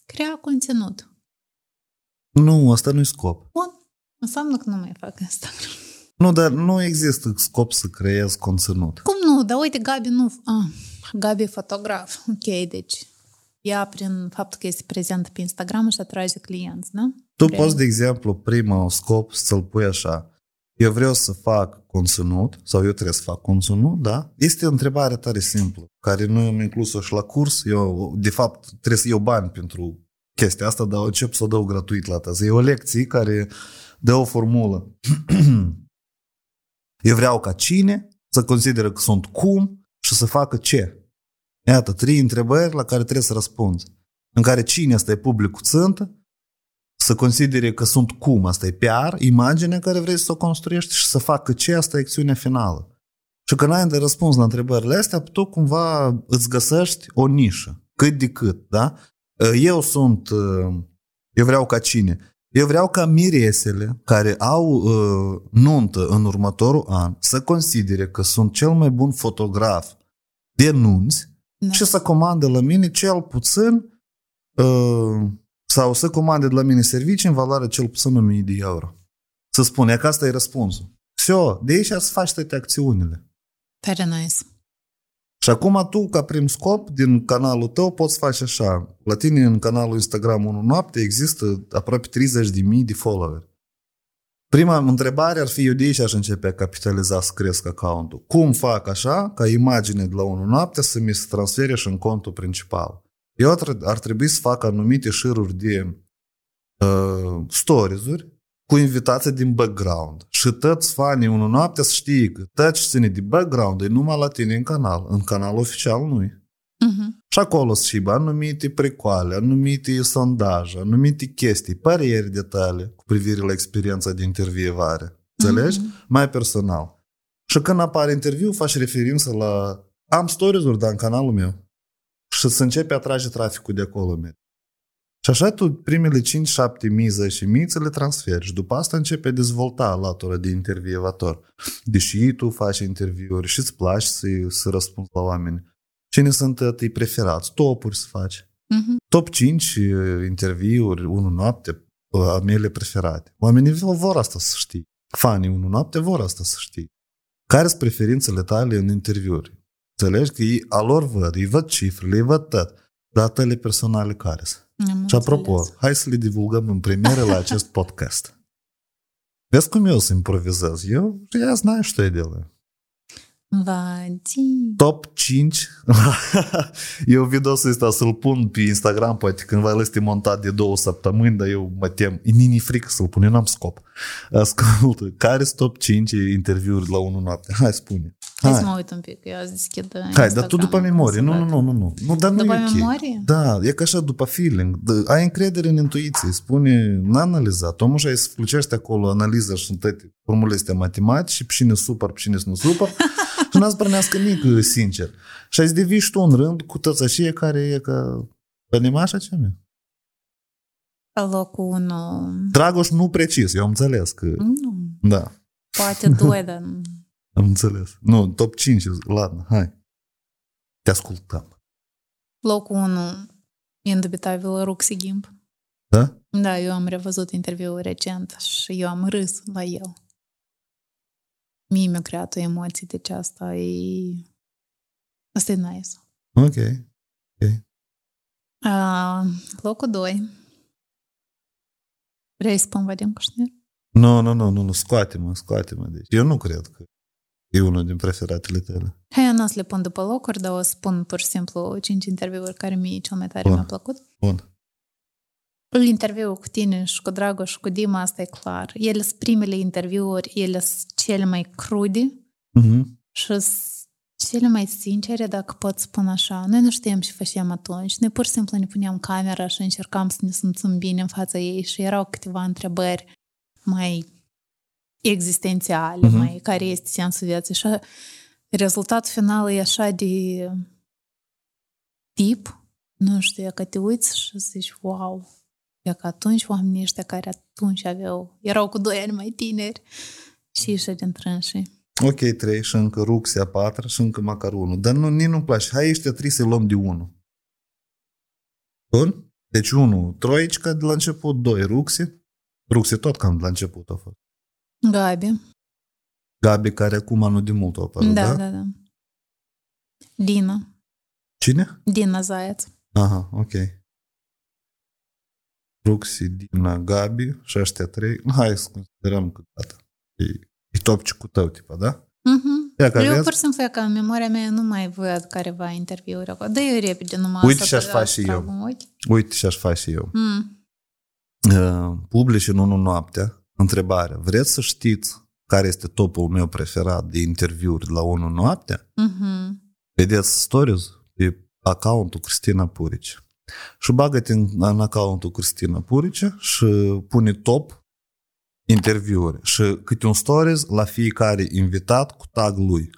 [SPEAKER 1] crea conținut.
[SPEAKER 2] Nu, asta nu-i scop.
[SPEAKER 1] Bun, înseamnă că nu mai fac Instagram.
[SPEAKER 2] Nu, dar nu există scop să creezi conținut.
[SPEAKER 1] Cum nu? Dar uite, Gabi nu... Ah, Gabi e fotograf. Ok, deci ea prin faptul că este prezentă pe Instagram și atrage clienți, da?
[SPEAKER 2] Tu
[SPEAKER 1] Vrei.
[SPEAKER 2] poți, de exemplu, primul scop să-l pui așa. Eu vreau să fac conținut sau eu trebuie să fac conținut, da? Este o întrebare tare simplă, care noi am inclus-o și la curs. Eu, de fapt, trebuie să iau bani pentru chestia asta, dar încep să o dau gratuit la teză. E o lecție care dă o formulă. Eu vreau ca cine să consideră că sunt cum și să facă ce. Iată, trei întrebări la care trebuie să răspunzi. În care cine asta e publicul țântă, să considere că sunt cum, asta e PR, imaginea care vrei să o construiești și să facă ce, asta e acțiunea finală. Și când ai de răspuns la întrebările astea, tu cumva îți găsești o nișă, cât de cât, da? Eu sunt, eu vreau ca cine? Eu vreau ca miresele care au uh, nuntă în următorul an să considere că sunt cel mai bun fotograf de nunți da. și să comande la mine cel puțin uh, sau să comande de la mine servicii în valoare cel puțin 1000 de euro. Să spune că asta e răspunsul. Все, de aici să faci toate acțiunile.
[SPEAKER 1] Very nice.
[SPEAKER 2] Și acum tu, ca prim scop, din canalul tău, poți face așa. La tine în canalul Instagram 1 noapte există aproape 30.000 de follower. Prima întrebare ar fi, eu de aici aș începe a capitaliza să cresc accountul. Cum fac așa ca imagine de la 1 noapte să mi se transfere și în contul principal? Eu ar, ar trebui să fac anumite șiruri de uh, stories-uri cu invitații din background. Și toți fanii unul noapte să știe că tot ce ține de background e numai la tine în canal. În canal oficial nu e.
[SPEAKER 1] Uh-huh.
[SPEAKER 2] Și acolo să știi anumite precoale, anumite sondaje, anumite chestii, păreri, detalii cu privire la experiența de intervievare. Înțelegi? Uh-huh. Mai personal. Și când apare interviu, faci referință la am stories-uri, dar în canalul meu. Și să începe a trage traficul de acolo. Și așa tu primele 5, 7 mii, 10 mii ți le transferi și după asta începe a dezvolta latura de intervievator. Deși tu faci interviuri și îți place să, să răspunzi la oameni. Cine sunt tăi preferați? Topuri să faci.
[SPEAKER 1] Uh-huh.
[SPEAKER 2] Top 5 interviuri, unu noapte, a mele preferate. Oamenii vor asta să știi. Fanii unu noapte vor asta să știi. Care sunt preferințele tale în interviuri? Înțelegi că ei a lor văd, îi văd cifrele, îi văd tot. Datele personale care sunt.
[SPEAKER 1] Am
[SPEAKER 2] Și apropo,
[SPEAKER 1] înțeles.
[SPEAKER 2] hai să le divulgăm în premieră la acest podcast. Vezi cum eu să improvizez? Eu, я знаю, что я делаю.
[SPEAKER 1] Vadim.
[SPEAKER 2] Top 5. eu videosul ăsta să-l pun pe Instagram, poate cândva el este montat de două săptămâni, dar eu mă tem. E nini frică să-l pun, eu n-am scop. Ascultă, care sunt top 5 interviuri la 1 noapte? Hai, spune.
[SPEAKER 1] Hai să
[SPEAKER 2] Hai,
[SPEAKER 1] mă uit un pic, eu azi deschid
[SPEAKER 2] Hai dar tu după memorie. Nu, nu, nu, nu, nu. nu dar nu
[SPEAKER 1] După
[SPEAKER 2] e ok.
[SPEAKER 1] memorie?
[SPEAKER 2] Da, e ca așa după feeling. D- ai încredere în intuiție. Spune, n-a analizat. Omul și ai să flucești acolo analiza și sunt toate formule astea matematice, pe cine super, pe cine nu super. și n-ați brănească nici sincer. Și ai să devii și tu în rând cu toți așa care e ca Anima așa ce mea.
[SPEAKER 1] Pe locul 1...
[SPEAKER 2] Dragoș nu precis, eu am înțeles că...
[SPEAKER 1] Nu,
[SPEAKER 2] Da,
[SPEAKER 1] poate 2, dar...
[SPEAKER 2] am înțeles. Nu, top 5, ladă, hai. Te ascultăm.
[SPEAKER 1] Locul 1, indubitabil Ruxi Gimp.
[SPEAKER 2] Da?
[SPEAKER 1] Da, eu am revăzut interviul recent și eu am râs la el. Mie mi-a creat o emoție, deci asta e... Asta e nice.
[SPEAKER 2] Ok.
[SPEAKER 1] Uh, locul 2. Vrei să spun Vadim Cușner?
[SPEAKER 2] Nu, nu, nu, nu, nu, scoate-mă, scoate-mă. Deci, eu nu cred că e unul din preferatele tale.
[SPEAKER 1] Hai, eu nu o să le pun după locuri, dar o să spun pur și simplu 5 interviuri care mie cel mai tare
[SPEAKER 2] Bun.
[SPEAKER 1] mi-a plăcut.
[SPEAKER 2] Bun.
[SPEAKER 1] Interviul cu tine și cu Dragoș și cu Dima, asta e clar. Ele sunt primele interviuri, ele sunt cele mai crude
[SPEAKER 2] Mhm.
[SPEAKER 1] și sunt cele mai sincere, dacă pot spune așa. Noi nu știam ce făceam atunci. Noi pur și simplu ne puneam camera și încercam să ne simțim bine în fața ei și erau câteva întrebări mai existențiale,
[SPEAKER 2] Mhm.
[SPEAKER 1] mai care este sensul vieții. Și rezultatul final e așa de tip, nu știu, e că te uiți și zici, wow, e că atunci oamenii ăștia care atunci aveau, erau cu doi ani mai tineri și ieșe din trânsii.
[SPEAKER 2] Ok, 3 și încă Ruxia 4 și încă măcar 1. Dar nu, nici nu-mi place. Hai, ăștia trebuie să luăm de 1. Bun? Deci 1, Troicica de la început, 2, Ruxi. Ruxi tot cam de la început a fost.
[SPEAKER 1] Gabi.
[SPEAKER 2] Gabi, care acum nu de mult a apărut,
[SPEAKER 1] Da,
[SPEAKER 2] da?
[SPEAKER 1] da, da. Dina.
[SPEAKER 2] Cine?
[SPEAKER 1] Dina Zаяț.
[SPEAKER 2] Aha, ok. Ruxi, Dina, Gabi și ăștia 3. Hai să considerăm că data. E, e topicul tău, tipa, da?
[SPEAKER 1] Mhm.
[SPEAKER 2] Dacă
[SPEAKER 1] Eu
[SPEAKER 2] aveți,
[SPEAKER 1] pur și simplu, că în memoria mea nu mai văd careva interviuri acolo. Dă eu repede numai
[SPEAKER 2] Uite
[SPEAKER 1] să
[SPEAKER 2] ce-aș
[SPEAKER 1] trag-
[SPEAKER 2] face eu.
[SPEAKER 1] trag un ochi.
[SPEAKER 2] uite ce aș face eu.
[SPEAKER 1] Mm.
[SPEAKER 2] Uh, publici în 1 noaptea întrebarea. Vreți să știți care este topul meu preferat de interviuri la 1 noaptea?
[SPEAKER 1] Mhm.
[SPEAKER 2] Vedeți stories pe accountul Cristina Purici. Și bagă-te în, în accountul Cristina Purici și pune top interviuri și câte un stories la fiecare invitat cu tag lui.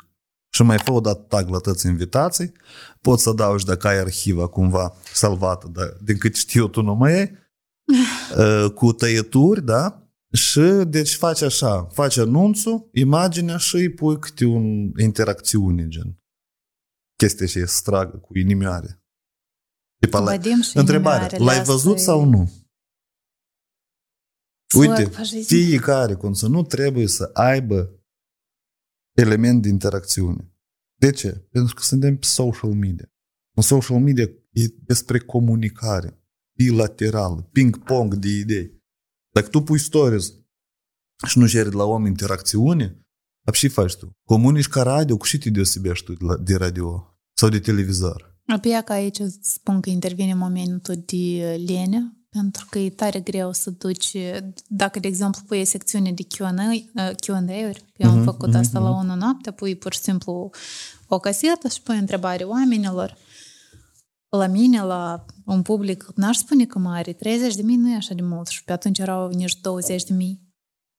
[SPEAKER 2] Și mai fă o dată tag la toți invitații, poți să adaugi dacă ai arhiva cumva salvată, dar din cât știu tu nu mai ai, uh, cu tăieturi, da? Și deci faci așa, faci anunțul, imaginea și îi pui câte un interacțiune, gen chestia și să tragă cu inimioare. Tipa la...
[SPEAKER 1] Vadim și
[SPEAKER 2] Întrebare,
[SPEAKER 1] inimioarele
[SPEAKER 2] l-ai văzut
[SPEAKER 1] astea
[SPEAKER 2] sau
[SPEAKER 1] e-
[SPEAKER 2] nu? Uite,
[SPEAKER 1] Slăg, faci zi.
[SPEAKER 2] fiecare conținut trebuie să aibă element de interacțiune. De ce? Pentru că suntem pe social media. În social media e despre comunicare bilaterală, ping-pong de idei. Dacă tu pui stories și nu ceri de la om interacțiune, ap și faci tu. Comunici ca radio, cu și te deosebești tu de, la, de radio sau de televizor.
[SPEAKER 1] Apoi că aici îți spun că intervine momentul de lene, pentru că e tare greu să duci, dacă, de exemplu, pui secțiune de Q&A, uh, Q&A-uri, eu am
[SPEAKER 2] Mhm,
[SPEAKER 1] făcut
[SPEAKER 2] mhm,
[SPEAKER 1] asta la
[SPEAKER 2] mhm.
[SPEAKER 1] una noapte, pui pur și simplu o casetă și pui întrebare oamenilor. La mine, la un public, n-aș spune că mare, 30 de mii nu e așa de mult și pe atunci erau nici 20 de mii.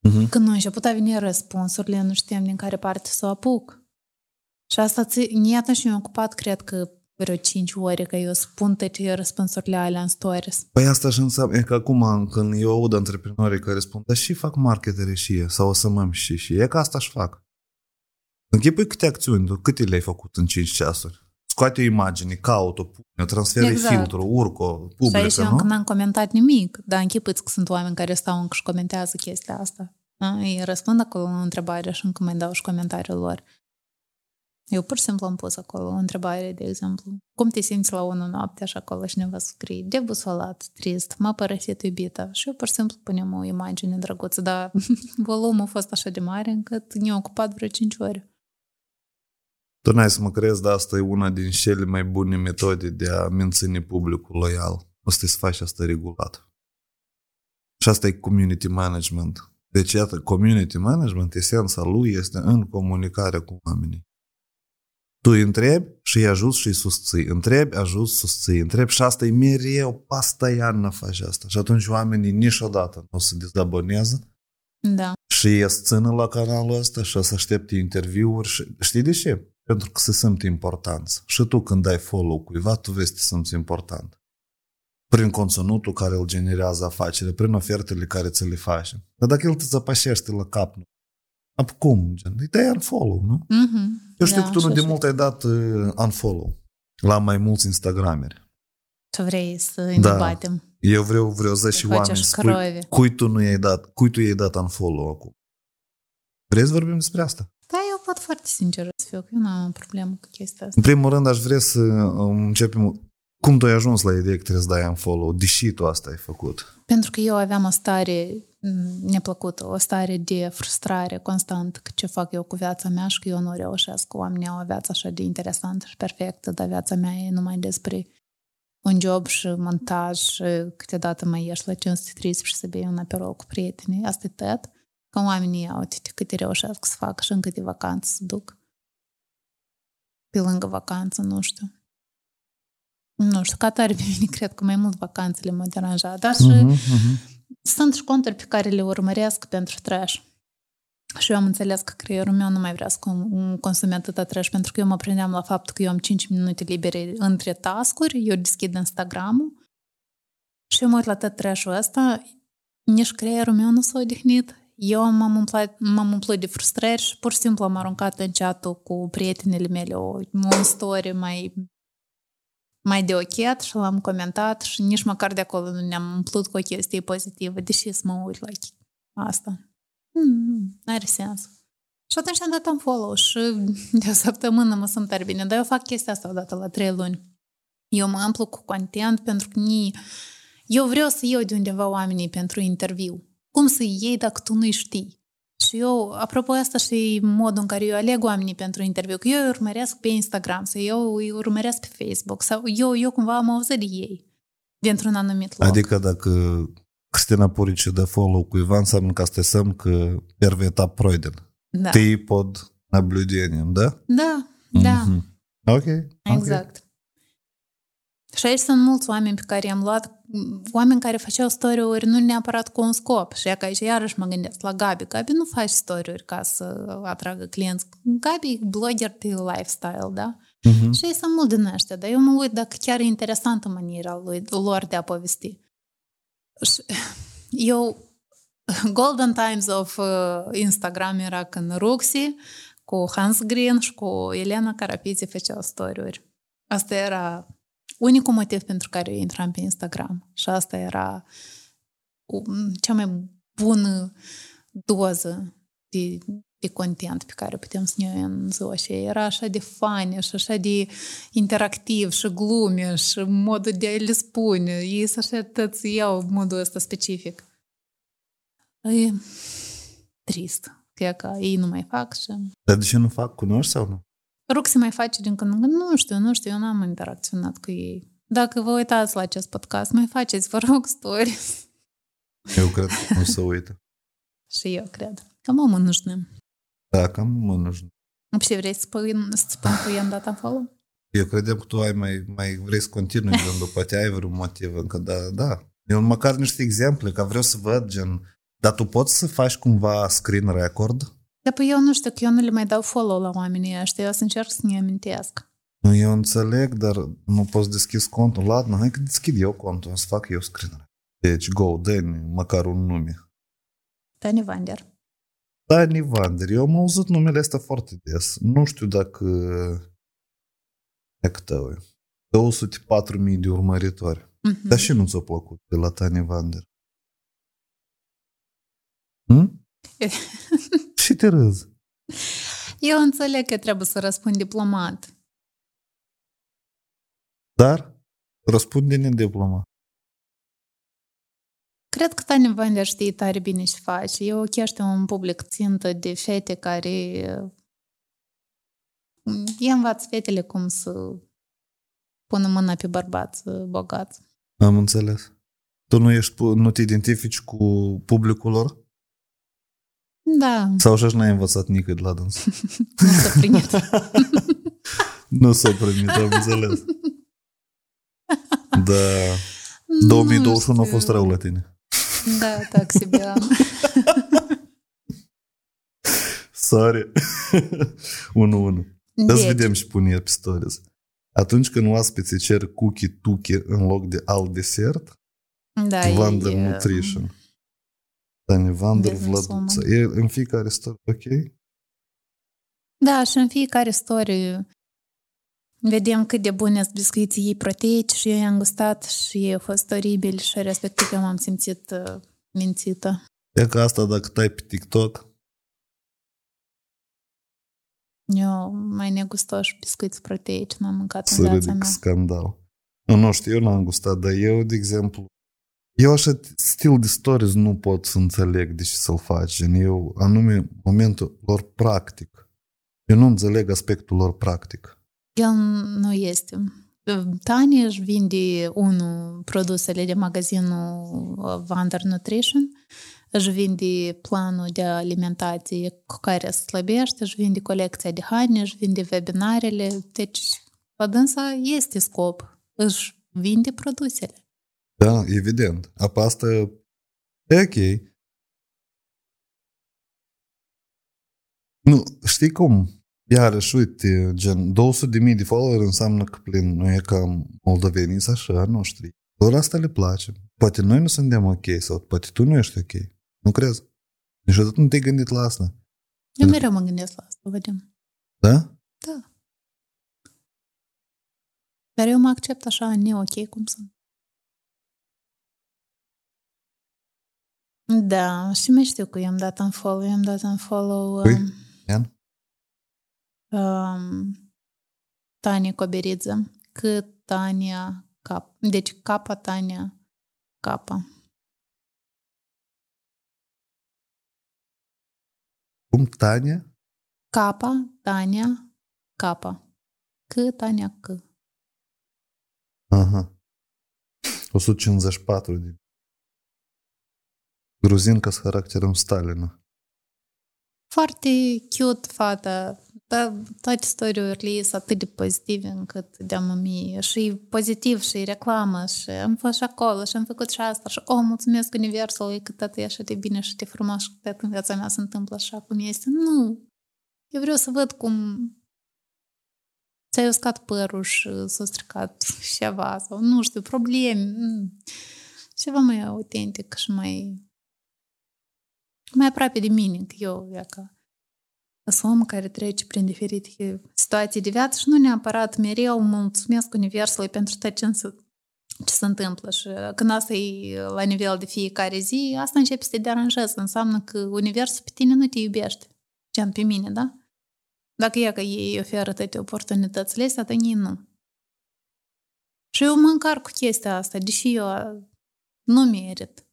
[SPEAKER 2] Mhm.
[SPEAKER 1] Când nu a început a veni răspunsurile, nu știam din care parte să o apuc. Și asta ți- nici atunci mi-am ocupat, cred că vreo 5 ore, că eu spun toate răspunsurile alea în stories.
[SPEAKER 2] Păi asta și înseamnă, e că acum când eu aud antreprenorii care spun, dar și fac marketere și e, sau o să mă și și e că asta își fac. Închipui câte acțiuni, tu câte le-ai făcut în 5 ceasuri? Scoate o imagine, caut-o, pune, transferi
[SPEAKER 1] Exact.
[SPEAKER 2] filtru, urcă,
[SPEAKER 1] și aici
[SPEAKER 2] publică,
[SPEAKER 1] eu încă
[SPEAKER 2] nu?
[SPEAKER 1] n-am comentat nimic, dar închipuiți că sunt oameni care stau încă și comentează chestia asta. Da? Îi răspund acolo în întrebare și încă mai dau și comentariul lor. Eu pur și simplu am pus acolo o întrebare, de exemplu. Cum te simți la unul noapte și acolo cineva scrie debusolat, trist, m-a părăsit iubita. Și eu pur și simplu punem o imagine drăguță, dar volumul a fost așa de mare încât ne-a ocupat vreo 5 ore.
[SPEAKER 2] Tu n-ai să mă crezi, dar asta e una din cele mai bune metode de a menține publicul loial. Asta e să faci asta regulat. Și asta e community management. Deci, iată, community management, esența lui este în comunicare cu oamenii. Tu îi întrebi și îi ajuți și îi susții. Întrebi, ajuți, susții. Întrebi și asta e mereu, pastaiană faci asta. Și atunci oamenii niciodată nu o să dezaboneze
[SPEAKER 1] Da.
[SPEAKER 2] și e să țină la canalul ăsta și o să aștepte interviuri. Și, știi de ce? Pentru că se simt importanți. Și tu când dai follow cuiva, tu vezi că te simți important. Prin conținutul care îl generează afacerea, prin ofertele care ți le faci. Dar dacă el te zăpășește la cap, nu? Ap cum? Gen, îi dai unfollow, nu?
[SPEAKER 1] Mm-hmm.
[SPEAKER 2] Eu știu
[SPEAKER 1] da,
[SPEAKER 2] că tu nu
[SPEAKER 1] așa
[SPEAKER 2] de
[SPEAKER 1] și-
[SPEAKER 2] mult ai dat uh, unfollow la mai mulți Instagrameri.
[SPEAKER 1] Tu vrei să îi
[SPEAKER 2] Da.
[SPEAKER 1] debatem.
[SPEAKER 2] Eu vreau, vreau 10
[SPEAKER 1] faci
[SPEAKER 2] oameni
[SPEAKER 1] așa
[SPEAKER 2] să spui
[SPEAKER 1] croave.
[SPEAKER 2] cui tu nu i-ai dat, cui tu i-ai dat unfollow acum. Vrei să vorbim despre asta?
[SPEAKER 1] Da, eu pot foarte sincer să fiu, că eu nu am o problemă cu chestia asta.
[SPEAKER 2] În primul rând, aș vrea să um, începem... Cum tu ai ajuns la ideea că trebuie să dai unfollow, deși tu asta ai făcut?
[SPEAKER 1] Pentru că eu aveam o stare m, neplăcută, o stare de frustrare constantă că ce fac eu cu viața mea și că eu nu reușesc. Oamenii au o viață așa de interesantă și perfectă, dar viața mea e numai despre un job și montaj și câteodată mai ieși la 530 și să bei un aperol cu prietenii. Asta e tot. Că oamenii au uite, câte reușesc să facă și în câte vacanțe să duc. Pe lângă vacanță, nu știu. Nu știu, ca tare pe mine cred că mai mult vacanțele mă deranja, dar și
[SPEAKER 2] Mhm, mhm.
[SPEAKER 1] sunt și conturi pe care le urmăresc pentru trash. Și eu am înțeles că creierul meu nu mai vrea să cum- consume atâta trash, pentru că eu mă prindeam la faptul că eu am 5 minute libere între tascuri, eu deschid Instagram-ul și eu mă uit la tot trash-ul ăsta, nici creierul meu nu s-a odihnit. Eu m-am umplut, m-am umplut de frustrări și pur și simplu am aruncat în chat cu prietenele mele o, un story mai mai de ochet și l-am comentat și nici măcar de acolo nu ne-am umplut cu o chestie pozitivă, deși să mă uit la asta. Mm, are sens. Și atunci am dat un follow și de o săptămână mă simt tare bine, dar eu fac chestia asta odată la trei luni. Eu mă amplu cu content pentru că ni... eu vreau să iau de undeva oamenii pentru interviu. Cum să iei dacă tu nu știi? Și eu, apropo asta și modul în care eu aleg oamenii pentru interviu, că eu îi urmăresc pe Instagram sau eu îi urmăresc pe Facebook sau eu, eu cumva am auzit de ei dintr-un anumit loc.
[SPEAKER 2] Adică dacă Cristina Purici dă follow cuiva, înseamnă că asta înseamnă că первый etap пройден.
[SPEAKER 1] da.
[SPEAKER 2] Ты под наблюдением, да?
[SPEAKER 1] da, da,
[SPEAKER 2] Мгм. Ok. ok.
[SPEAKER 1] exact. Și aici sunt mulți oameni pe care i-am luat, oameni care făceau story-uri nu neapărat cu un scop. Și că aici iarăși mă gândesc la Gabi. Gabi nu faci story-uri ca să atragă clienți. Gabi e blogger de lifestyle, da?
[SPEAKER 2] Mhm.
[SPEAKER 1] Și ei sunt mult din ăștia, dar eu mă uit dacă chiar e interesantă maniera lui, lor de a povesti. Și eu, Golden Times of uh, Instagram era când Ruxi cu Hans Green și cu Elena Carapizi făceau story-uri. Asta era unicul motiv pentru care eu intram pe Instagram. Și asta era um, cea mai bună doză de, de content pe care putem să ne în ziua și era așa de funny și așa de interactiv și glume și modul de a le spune. Ei să așa tăți iau modul ăsta specific. E trist. Că, că ei nu mai fac și...
[SPEAKER 2] Dar de ce nu fac? Cunoști sau nu?
[SPEAKER 1] Rug să mai faci din când în când. Nu știu, nu știu, eu n-am interacționat cu ei. Dacă vă uitați la acest podcast, mai faceți, vă rog, stories.
[SPEAKER 2] Eu cred că nu se uită.
[SPEAKER 1] Și eu cred. Cam omul nu știm.
[SPEAKER 2] Da, cam omul nu știm.
[SPEAKER 1] Și vrei să spun, să spun că i-am dat acolo?
[SPEAKER 2] Eu credeam că tu ai mai, mai vrei să continui, gen, poate ai vreun motiv încă, da, da. Eu măcar niște exemple, că vreau să văd, gen, dar tu poți să faci cumva screen record?
[SPEAKER 1] Dar păi eu nu știu, că eu nu le mai dau follow la oamenii ăștia, eu o să încerc să ne amintesc.
[SPEAKER 2] Nu, eu înțeleg, dar nu poți deschis contul. Ladna, hai că deschid eu contul, o să fac eu screen record. Deci, go, dă măcar un nume.
[SPEAKER 1] Tani Vander.
[SPEAKER 2] Dani Vander, eu am auzit numele ăsta foarte des. Nu știu dacă... E cât e? 204.000 de urmăritori.
[SPEAKER 1] Mhm.
[SPEAKER 2] Dar și nu ți-a plăcut de la Tani Vander? Hm? Și te râzi.
[SPEAKER 1] Eu înțeleg că trebuie să răspund diplomat.
[SPEAKER 2] Dar răspunde nediplomat.
[SPEAKER 1] Cred că Tani Vander știe tare bine ce face. E ochește un public țintă de fete care îi învață fetele cum să pună mâna pe bărbați bogați.
[SPEAKER 2] Am înțeles. Tu nu, ești, pu- nu te identifici cu publicul lor?
[SPEAKER 1] Da.
[SPEAKER 2] Sau și n-ai învățat nică de la dans.
[SPEAKER 1] nu s-a primit.
[SPEAKER 2] nu s-a primit, am înțeles. Da. 2021 a fost rău la tine.
[SPEAKER 1] Da, taxi
[SPEAKER 2] Sorry. 1-1.
[SPEAKER 1] Deci.
[SPEAKER 2] Să vedem și pune pe. Atunci când oaspeții cer cookie tuche în loc de alt desert,
[SPEAKER 1] da,
[SPEAKER 2] Wonder
[SPEAKER 1] e...
[SPEAKER 2] Um, Nutrition. Dani Vander
[SPEAKER 1] businesswoman.
[SPEAKER 2] Vladuță. E în fiecare story, ok?
[SPEAKER 1] Da, și în fiecare story vedem cât de bune sunt biscuiții ei proteici și eu i-am gustat și a fost oribil și respectiv eu m-am simțit uh, mințită.
[SPEAKER 2] E că asta dacă tai pe TikTok,
[SPEAKER 1] Eu mai negustoși biscuiți proteici n-am mâncat în
[SPEAKER 2] să
[SPEAKER 1] viața
[SPEAKER 2] ridic
[SPEAKER 1] mea.
[SPEAKER 2] scandal. Nu, nu știu, eu n-am gustat, dar eu, de exemplu, eu așa stil de stories nu pot să înțeleg de ce să-l faci. Gen, eu, anume, momentul lor practic. Eu nu înțeleg aspectul lor practic.
[SPEAKER 1] El nu este. Tani își vinde unul produsele de magazinul uh, Vander Nutrition, își vinde planul de alimentație cu care se slăbește, își vinde colecția de haine, își vinde webinarele. Deci, la dânsa este scop. Își vinde produsele.
[SPEAKER 2] Da, evident. Apa asta e ok. Nu, știi cum? Iarăși, uite, gen, 200 de mii de follower înseamnă că plin, nu e ca moldoveniți să așa, noștri. Lor asta le place. Poate noi nu suntem ok sau poate tu nu ești ok. Nu crezi? Niciodată nu te-ai gândit la asta.
[SPEAKER 1] Eu mereu mă gândesc la asta, vedem.
[SPEAKER 2] Da?
[SPEAKER 1] Da. Dar eu mă accept așa, ne-ok cum sunt. Da, și mai știu că i-am dat un follow, i-am dat un follow
[SPEAKER 2] Cui?
[SPEAKER 1] um,
[SPEAKER 2] Ian?
[SPEAKER 1] um, Tania Coberidze, cât Tania Cap. Deci Capa Tania Capa.
[SPEAKER 2] Cum? Tania?
[SPEAKER 1] Capa, Tania, Capa. C, Tania, C.
[SPEAKER 2] Aha. 154 din Gruzinca с характером Сталина.
[SPEAKER 1] Foarte cute fata, dar toate istoriile sunt atât de pozitive încât de mie. Și pozitiv, și reclamă, și am fost și acolo, și am făcut și asta, și oh, mulțumesc Universului că tot e așa de bine și de frumos și că tot în viața mea se întâmplă așa cum este. Nu! Eu vreau să văd cum ți-ai uscat părul și s-a stricat ceva sau nu știu, probleme. Ceva mai autentic și mai mai aproape de mine, că eu, ia că sunt om care trece prin diferite situații de viață și nu neapărat mereu mulțumesc Universului pentru tot ce se, ce se întâmplă și când asta e la nivel de fiecare zi, asta începe să te deranjeze. Înseamnă că Universul pe tine nu te iubește. Gen pe mine, da? Dacă e că ei oferă toate oportunitățile astea, atunci nu. Și eu mă încarc cu chestia asta, deși eu nu merit.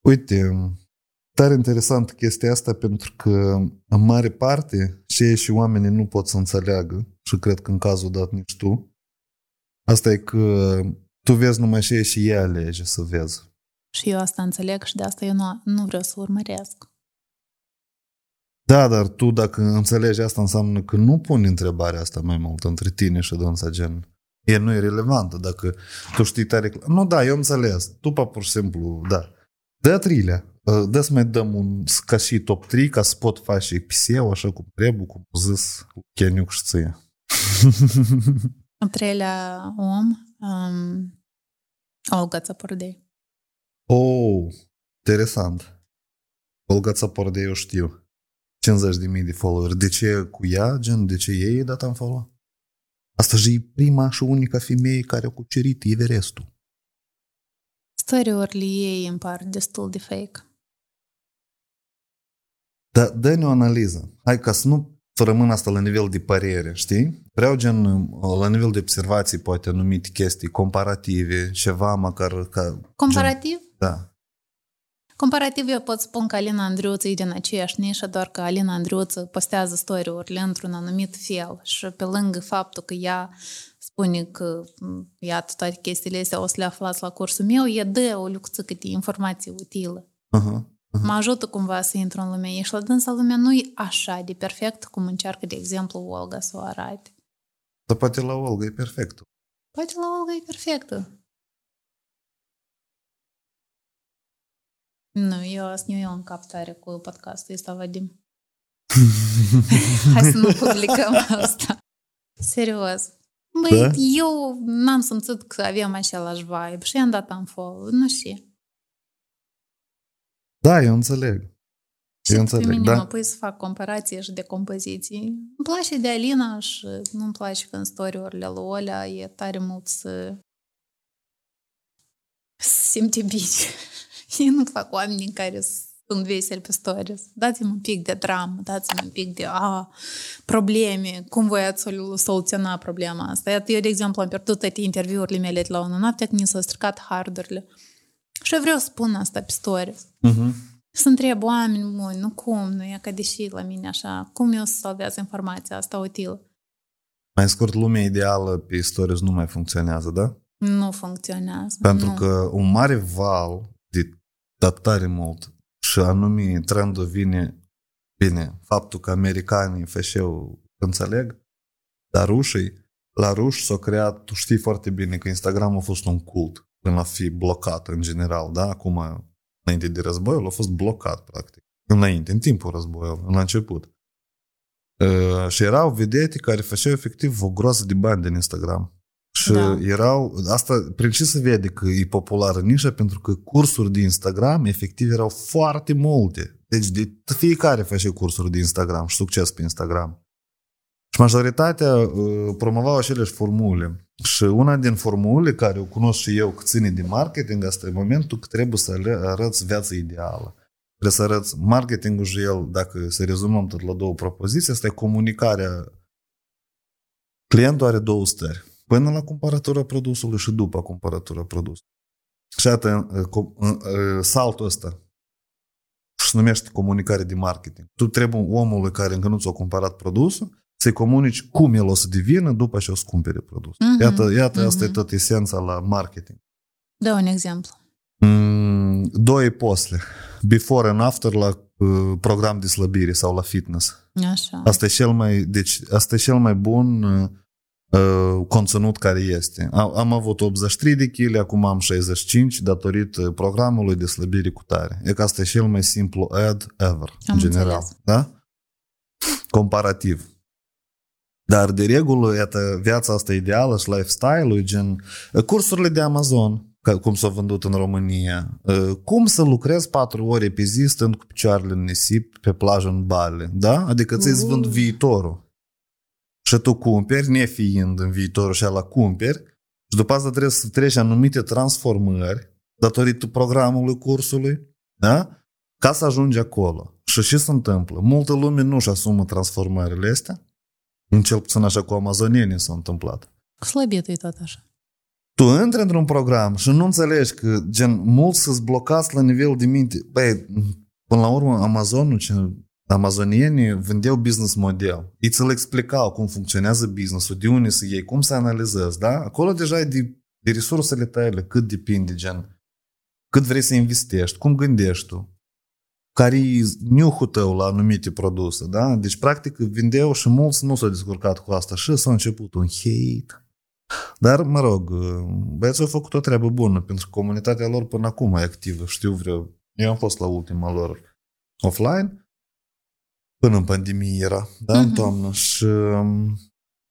[SPEAKER 2] Uite, tare interesant chestia asta pentru că în mare parte și și oamenii nu pot să înțeleagă și cred că în cazul dat nici tu. Asta e că tu vezi numai și și ea alege să vezi.
[SPEAKER 1] Și eu asta înțeleg și de asta eu nu, nu vreau să urmăresc.
[SPEAKER 2] Da, dar tu dacă înțelegi asta înseamnă că nu puni întrebarea asta mai mult între tine și dânsa gen. E nu e relevantă dacă tu știi tare... Nu, da, eu înțeles. Tu pur și simplu, da. De a treilea, dă să mai dăm un ca și top 3 ca să pot face piseu așa cum trebuie, cum a zis Cheniuc și ție.
[SPEAKER 1] Al treilea om, um, Olga Țapordei.
[SPEAKER 2] Oh, interesant. Olga Țapordei eu știu. 50 de mii de follower. De ce cu ea, gen, de ce ei dat în follow? Asta și e prima și unica femeie care a cucerit Everestul.
[SPEAKER 1] Story-urile ei îmi par destul de fake.
[SPEAKER 2] Da, dă-ne o analiză. Hai ca să nu rămân asta la nivel de părere, știi? Vreau gen la nivel de observații, poate anumite chestii comparative, ceva măcar ca...
[SPEAKER 1] Comparativ?
[SPEAKER 2] Gen, da.
[SPEAKER 1] Comparativ eu pot spun că Alina Andriuță e din aceeași nișă, doar că Alina Andriuță postează story-urile într-un anumit fel și pe lângă faptul că ea spune că iată toate chestiile astea o să le aflați la cursul meu, e dă o lucruță de informație utilă.
[SPEAKER 2] Uh-huh. Uh-huh.
[SPEAKER 1] Mă ajută cumva să intru în lumea ei și la dânsa lumea nu e așa de perfect cum încearcă, de exemplu, Olga să o arate.
[SPEAKER 2] Dar poate la Olga e perfectă.
[SPEAKER 1] Poate la Olga e perfectă. Nu, eu sunt eu în cap tare cu podcastul ăsta, Vadim. Hai să nu publicăm asta. Serios. Băi, da? eu n-am simțit că avem același vibe și i-am dat în follow, nu știu.
[SPEAKER 2] Da, eu înțeleg.
[SPEAKER 1] Și eu înțeleg, pe mine da? mă pui să fac comparație și de compoziții. Îmi place de Alina și nu-mi place când story-urile lui Olea e tare mult să simte bine. Eu nu fac oameni care sunt veseli pe stories. Dați-mi un pic de dramă, dați-mi un pic de a, probleme, cum voi ați soluționa problema asta. Iată, eu, de exemplu, am pierdut toate interviurile mele de la o noapte când mi s-au stricat hardurile. Și eu vreau să spun asta pe story.
[SPEAKER 2] Uh-huh.
[SPEAKER 1] Să întreb oameni buni, nu cum, nu e ca deși la mine așa, cum eu să salvez informația asta utilă.
[SPEAKER 2] Mai scurt, lumea ideală pe stories nu mai funcționează, da?
[SPEAKER 1] Nu funcționează.
[SPEAKER 2] Pentru
[SPEAKER 1] nu.
[SPEAKER 2] că un mare val de dat tare mult și anume trendul vine bine, faptul că americanii fășeu înțeleg, dar rușii, la ruși s-a creat, tu știi foarte bine că Instagram a fost un cult până a fi blocat în general, da? Acum, înainte de războiul, a fost blocat, practic. Înainte, în timpul războiului, la început. Uh, și erau vedete care făceau efectiv o groază de bani din Instagram. Și da. erau, asta, prin ce se vede că e populară nișa? Pentru că cursuri de Instagram, efectiv, erau foarte multe. Deci de fiecare face cursuri de Instagram și succes pe Instagram. Și majoritatea uh, promovau aceleași formule. Și una din formule care o cunosc și eu că ține de marketing, asta e momentul că trebuie să arăți viața ideală. Trebuie să arăți marketingul și el, dacă să rezumăm tot la două propoziții, asta e comunicarea. Clientul are două stări până la cumpărătura produsului și după cumpărătura produsului. Și atât, saltul ăsta și se numește comunicare de marketing. Tu trebuie omului care încă nu ți-a cumpărat produsul să-i comunici cum el o să devină după ce o să cumpere produsul.
[SPEAKER 1] Mhm,
[SPEAKER 2] Iată, iată
[SPEAKER 1] mhm.
[SPEAKER 2] asta e tot esența la marketing.
[SPEAKER 1] Dă un exemplu.
[SPEAKER 2] Mm, doi posle. Before and after la uh, program de slăbire sau la fitness.
[SPEAKER 1] Așa.
[SPEAKER 2] Asta e cel mai, deci, asta e cel mai bun uh, uh, conținut care este. Am, am avut 83 de kg, acum am 65 datorită programului de slăbire cu tare. E că asta e cel mai simplu ad ever,
[SPEAKER 1] Am
[SPEAKER 2] în general.
[SPEAKER 1] înțeles.
[SPEAKER 2] Da? Comparativ. Dar de regulă, iată, viața asta ideală și lifestyle-ul, e gen uh, cursurile de Amazon, ca, cum s-au vândut în România, uh, cum să lucrezi patru ore pe zi stând cu picioarele în nisip pe plajă în Bali, da? Adică ți-ți vând
[SPEAKER 1] Uh.
[SPEAKER 2] viitorul. Și tu cumperi, nefiind în viitorul și la cumperi, și după asta trebuie să treci anumite transformări datorită programului cursului, da? Ca să ajungi acolo. Și ce se întâmplă? Multă lume nu-și asumă transformările astea, în cel puțin așa cu amazonienii s-a întâmplat.
[SPEAKER 1] Slăbit e tot așa.
[SPEAKER 2] Tu intri într-un program și nu înțelegi că, gen, mulți sunt blocați la nivel de minte. Băi, până la urmă, Amazonul, ce, amazonienii vindeau business model. Ei ți-l explicau cum funcționează business-ul, de unde să iei, cum să analizezi, da? Acolo deja e de, de resursele tale, cât depinde, gen, cât vrei să investești, cum gândești tu, care e niuhul tău la anumite produse, da? Deci, practic, vindeau și mulți nu s-au descurcat cu asta și s-a început un hate. Dar, mă rog, băieții au făcut o treabă bună, pentru că comunitatea lor până acum e activă. Știu vreo... Eu am fost la ultima lor offline, până în pandemie era, da, în
[SPEAKER 1] Mhm.
[SPEAKER 2] toamnă, și um,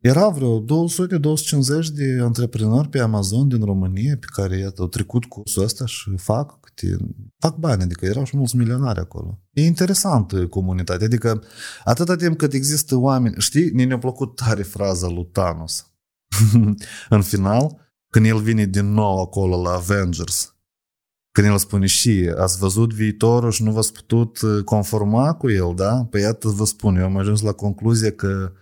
[SPEAKER 2] era vreo 200-250 de antreprenori pe Amazon din România pe care, iată, au trecut cursul ăsta și fac câte, fac bani, adică erau și mulți milionari acolo. E interesantă comunitatea, adică atâta timp cât există oameni, știi, ne-a plăcut tare fraza lui Thanos în final, când el vine din nou acolo la Avengers, când el spune și ați văzut viitorul și nu v-ați putut uh, conforma cu el, da? Păi iată vă spun, eu am ajuns la concluzie că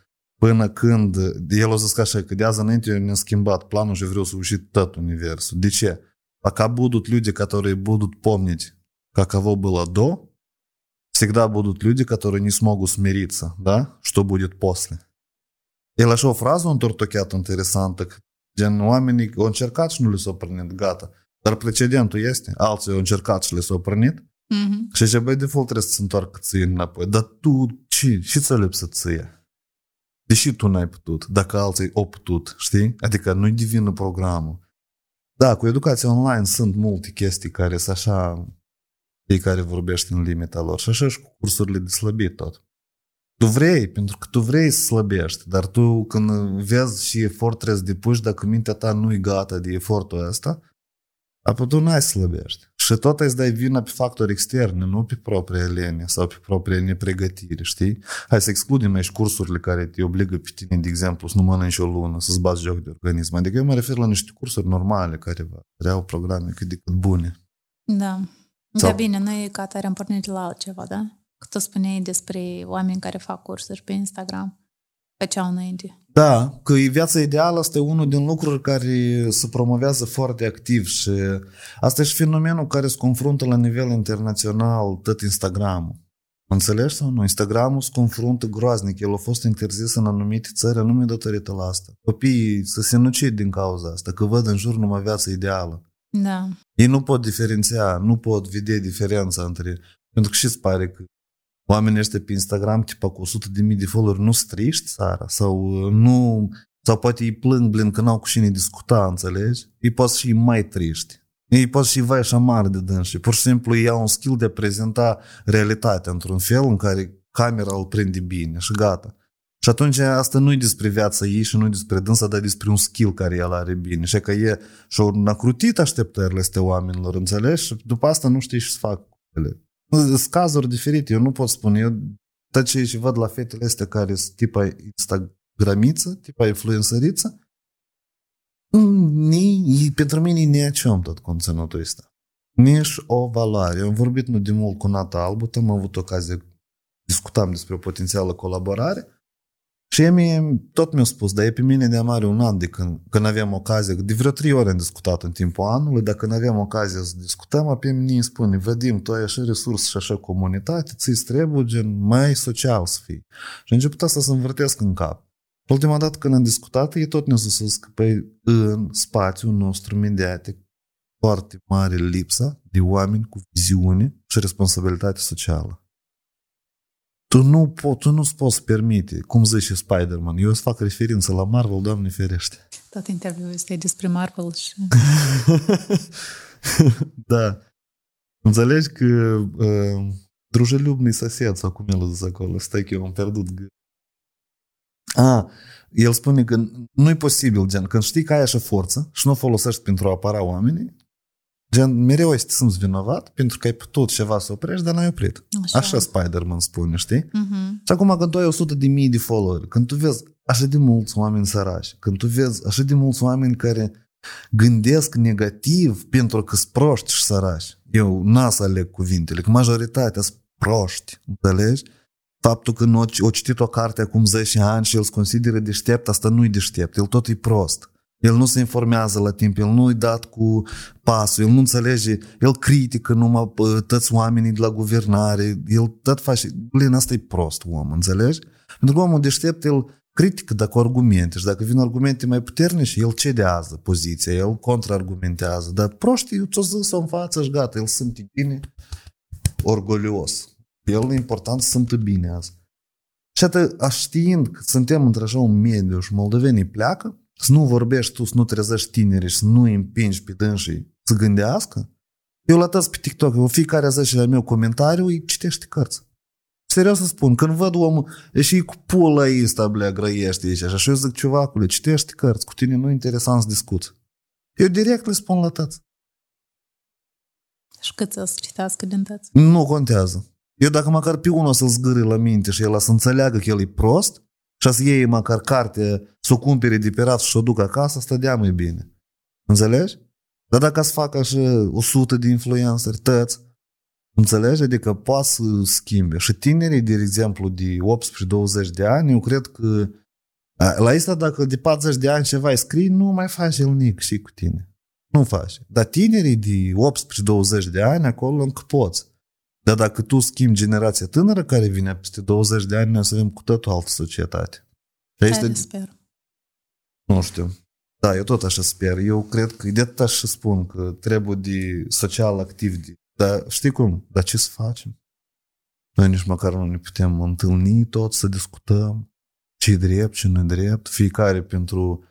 [SPEAKER 2] până când, el o să zic așa, că de azi înainte eu ne-am schimbat planul și vreau să ușit tot universul. De ce? Пока будут люди, которые будут помнить, каково было до, всегда будут люди, которые не смогут смириться, да, что будет после. El așa o frază întortocheată interesantă, că gen oamenii au încercat și nu le s-au prănit, gata. Dar precedentul este, alții au încercat și le s-au prănit
[SPEAKER 1] Mhm.
[SPEAKER 2] și ce, băi, default trebuie să se întoarcă ție înapoi. Dar tu, ce? Și ți-a lipsă ție? Deși tu n-ai putut, dacă alții au putut, știi? Adică nu-i divină programul. Da, cu educația online sunt multe chestii care sunt așa, fiecare vorbește în limita lor. Și așa și cu cursurile de slăbit tot. Tu vrei, pentru că tu vrei să slăbești, dar tu când vezi și efort trebuie să depuși, dacă mintea ta nu e gata de efortul ăsta, apoi tu n-ai să slăbești. Și tot îți dai vina pe factori externe, nu pe propria lene sau pe propria nepregătire, știi? Hai să excludem aici cursurile care te obligă pe tine, de exemplu, să nu mănânci o lună, să-ți bați joc de organism. Adică eu mă refer la niște cursuri normale care vreau programe cât de cât bune.
[SPEAKER 1] Da.
[SPEAKER 2] Sau-
[SPEAKER 1] Da, bine, noi ca tare am pornit la altceva, da? Că tu spuneai despre oameni care fac cursuri pe Instagram. Făceau înainte.
[SPEAKER 2] Da, că e viața ideală asta e unul din lucruri care se promovează foarte activ și asta e și fenomenul care se confruntă la nivel internațional tot Instagramul. Înțelegi sau nu? Instagramul se confruntă groaznic. El a fost interzis în anumite țări anume datorită la asta. Copiii se sinucid din cauza asta, că văd în jur numai viața ideală.
[SPEAKER 1] Da.
[SPEAKER 2] Ei nu pot diferenția, nu pot vedea diferența între... Pentru că și îți pare că oamenii ăștia pe Instagram, tipa cu 100 de mii de follower, nu striști țara sau uh, nu... Sau poate îi plâng, blin, că n-au cu cine discuta, înțelegi? Ei pot și mai triști. Ei pot și vai așa mare de dânsi. Pur și simplu ei au un skill de a prezenta realitatea într-un fel în care camera îl prinde bine și gata. Și atunci asta nu e despre viața ei și nu e despre dânsa, dar despre un skill care el are bine. Și că e și-au nacrutit așteptările astea oamenilor, înțelegi? Și după asta nu știi ce să fac cu ele. Sunt cazuri diferite, eu nu pot spune. Eu tot ce ce văd la fetele astea care sunt tipa instagramiță, tipa influențăriță, ni, pentru mine e nici tot conținutul ăsta. Nici o valoare. Eu am vorbit nu de mult cu Nata Albut, am avut ocazie, discutam despre o potențială colaborare Și e mie, tot mi-a spus, dar e pe mine de mare un an de când, când aveam ocazie, de vreo trei ore am discutat în timpul anului, dar când aveam ocazie să discutăm, pe mine îmi spune, Vadim, tu ai așa resurse și așa comunitate, ți trebuie gen mai social să fii. Și a început asta să învârtesc în cap. Ultima dată când am discutat, e tot ne-a spus că păi, în spațiul nostru mediatic foarte mare lipsa de oameni cu viziune și responsabilitate socială. Tu nu, po- tu nu-ți poți permite, cum zice Spider-Man, eu îți fac referință la Marvel, Doamne ferește.
[SPEAKER 1] Tot interviul este despre Marvel și...
[SPEAKER 2] da. Înțelegi că uh, drujelubni sosed, sau cum el zis acolo, stai că eu am pierdut gând. A, el spune că nu e posibil, gen, când știi că ai așa forță și nu o folosești pentru a apăra oamenii, gen, mereu ai să te simți vinovat pentru că ai putut ceva să oprești, dar n-ai oprit.
[SPEAKER 1] Așa.
[SPEAKER 2] Așa Spider-Man spune, știi?
[SPEAKER 1] Mhm.
[SPEAKER 2] Și acum când tu ai 100 de mii de follower, când tu vezi așa de mulți oameni săraci, când tu vezi așa de mulți oameni care gândesc negativ pentru că sunt proști și săraci, eu n-a să aleg cuvintele, că majoritatea sunt proști, înțelegi? Faptul că nu o citit o carte acum 10 ani și el se consideră deștept, asta nu e deștept, el tot e prost. El nu se informează la timp, el nu-i dat cu pasul, el nu înțelege, el critică numai pă, toți oamenii de la guvernare, el tot face, Lin, asta e prost om, înțelegi? Pentru că omul deștept, el critică dacă argumente și dacă vin argumente mai puternice, el cedează poziția, el contraargumentează, dar proștii ți-o zis-o în față și gata, el simte bine, orgolios. El e important să simtă bine azi. Și atât, știind că suntem într-așa un mediu și moldovenii pleacă, să nu vorbești tu, să nu trezești tinerii și să nu îi împingi pe dânsii să gândească, eu la tăs pe TikTok, eu fiecare 10 la meu comentariu îi citește cărți. Serios să spun, când văd omul, e și cu pula ăsta, blea, grăiește aici, așa, și eu zic ceva cu le citește cărți, cu tine nu e interesant să discut. Eu direct le spun la tăți.
[SPEAKER 1] Și cât să citească din tăți?
[SPEAKER 2] Nu contează. Eu dacă măcar pe unul să-l zgâri la minte și el să înțeleagă că el e prost și să iei măcar carte, să o cumpere de pe raf și să o ducă acasă, stădea mai bine. Înțelegi? Dar dacă să facă așa 100 de influenceri, tăți, înțelegi? Adică poate să schimbe. Și tinerii, de exemplu, de 18-20 de ani, eu cred că a, la asta dacă de 40 de ani ceva îi scrii, nu mai faci el nic și cu tine. Nu faci. Dar tinerii de 18-20 de ani, acolo încă poți. Dar dacă tu schimbi generația tânără care vine peste 20 de ani, noi să avem cu totul altă societate. Și
[SPEAKER 1] Hai
[SPEAKER 2] este,
[SPEAKER 1] de sper.
[SPEAKER 2] nu știu. Da, eu tot așa sper. Eu cred că de atât și spun că trebuie de social activ. De, dar știi cum? Dar ce să facem? Noi nici măcar nu ne putem întâlni tot, să discutăm ce e drept, ce nu e drept, fiecare pentru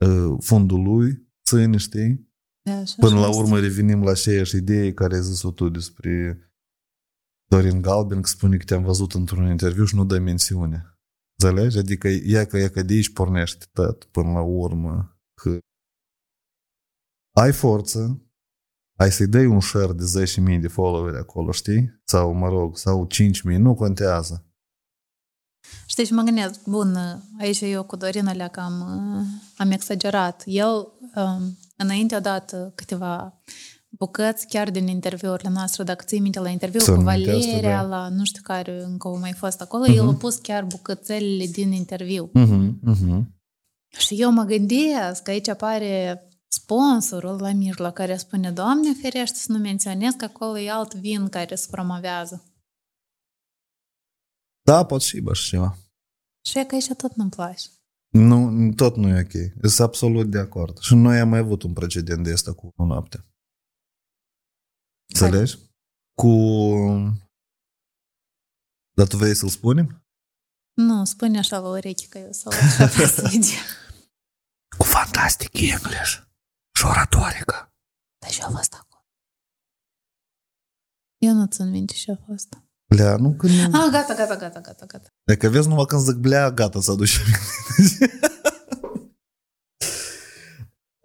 [SPEAKER 2] uh, fondul lui, ține, știi?
[SPEAKER 1] Da, și
[SPEAKER 2] Până
[SPEAKER 1] așa
[SPEAKER 2] la
[SPEAKER 1] este.
[SPEAKER 2] urmă revenim la aceeași idee care ai zis-o tu despre Dorin Galben, că spune că te-am văzut într-un interviu și nu dă mențiune. Înțelegi? Adică e că, e că de aici pornește tot până la urmă că ai forță, ai să-i dai un share de 10.000 de followeri acolo, știi? Sau, mă rog, sau 5.000, nu contează.
[SPEAKER 1] Știi, și mă gândesc, bun, aici eu cu Dorina le am, am exagerat. El, um, înainte a dat câteva bucăți chiar din interviurile noastre, dacă ții minte la interviu
[SPEAKER 2] Să
[SPEAKER 1] cu
[SPEAKER 2] aminte asta,
[SPEAKER 1] Valeria,
[SPEAKER 2] da.
[SPEAKER 1] la nu știu care încă au mai fost acolo, el a pus chiar bucățelele din interviu.
[SPEAKER 2] Uh-huh, uh-huh.
[SPEAKER 1] Și eu mă gândesc că aici apare sponsorul la mijloc care spune, Doamne ferește să nu menționez că acolo e alt vin care se promovează.
[SPEAKER 2] Da, pot și așa ceva.
[SPEAKER 1] Și e că aici tot nu-mi place.
[SPEAKER 2] Nu, tot nu e ok. Sunt absolut de acord. Și noi am mai avut un precedent de asta cu o noapte. Înțelegi? Cu... Dar tu vrei să-l spunem?
[SPEAKER 1] Nu, spune așa la ureche că eu să așa posede.
[SPEAKER 2] Cu fantastic English și oratorică.
[SPEAKER 1] Dar și a fost acolo. Eu nu țin minte și a fost.
[SPEAKER 2] Blea, nu că nu...
[SPEAKER 1] Ah, gata, gata, gata, gata, gata.
[SPEAKER 2] Dacă vezi numai când zic blea, gata, să aduci aminte.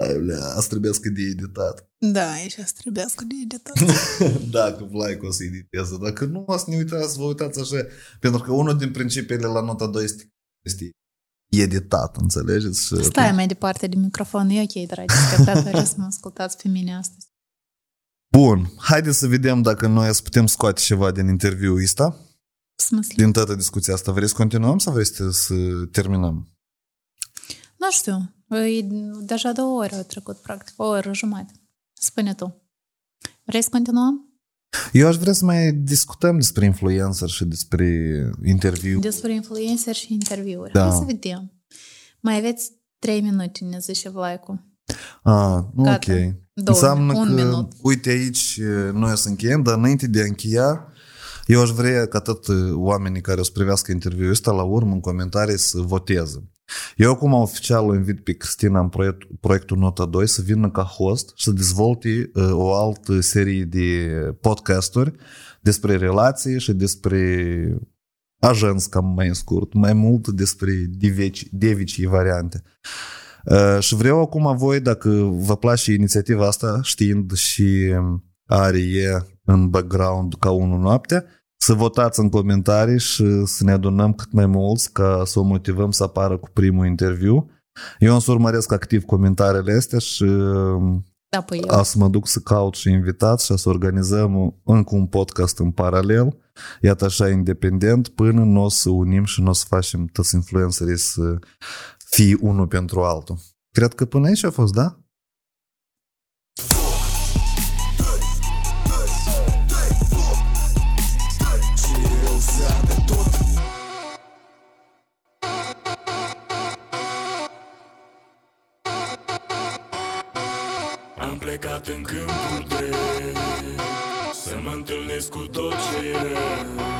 [SPEAKER 2] Ai, bля, a străbească de editat.
[SPEAKER 1] Da, aici a străbească de editat.
[SPEAKER 2] Dacă like o să editeze, dacă nu, o să ne uitați, să vă uitați așa. Pentru că unul din principiile la nota 2 este, este editat, înțelegeți? Și
[SPEAKER 1] Stai mai departe de microfon, e ok, dragi spectatori, să mă ascultați pe mine astăzi.
[SPEAKER 2] Bun, haideți să vedem dacă noi să putem scoate ceva din interviul ăsta.
[SPEAKER 1] Smâsli.
[SPEAKER 2] Din toată discuția asta. Vreți să continuăm sau vreți să terminăm?
[SPEAKER 1] Nu știu. E deja două ore au trecut, practic. O oră jumătate. Spune tu. Vrei să continuăm?
[SPEAKER 2] Eu aș vrea să mai discutăm despre influencer și despre interviu.
[SPEAKER 1] Despre influencer și interviuri.
[SPEAKER 2] Da.
[SPEAKER 1] Hai să vedem. Mai aveți trei minute, ne zice Vlaicu.
[SPEAKER 2] Ah,
[SPEAKER 1] Gata.
[SPEAKER 2] ok.
[SPEAKER 1] Două,
[SPEAKER 2] Înseamnă
[SPEAKER 1] un
[SPEAKER 2] că,
[SPEAKER 1] minut.
[SPEAKER 2] uite aici, noi o să încheiem, dar înainte de a încheia, eu aș vrea ca tot oamenii care o să privească interviul ăsta la urmă în comentarii să voteze. Eu acum oficial o invit pe Cristina în proiect, proiectul Nota 2 să vină ca host și să dezvolte uh, o altă serie de podcasturi despre relații și despre agenți cam mai scurt, mai mult despre deveci, devicii variante. Uh, și vreau acum voi, dacă vă place inițiativa asta, știind și arie în background ca unul noapte, să votați în comentarii și să ne adunăm cât mai mulți ca să o motivăm să apară cu primul interviu. Eu am să urmăresc activ comentariile astea și uh,
[SPEAKER 1] Da, păi eu.
[SPEAKER 2] a să mă duc să caut și invitați și să organizăm încă un podcast în paralel, iată așa independent, până nu o să unim și nu o să facem toți influencerii să fie unul pentru altul. Cred că până aici a fost, da?
[SPEAKER 4] Plecat în câmpul drept Să mă întâlnesc cu tot ce e. rău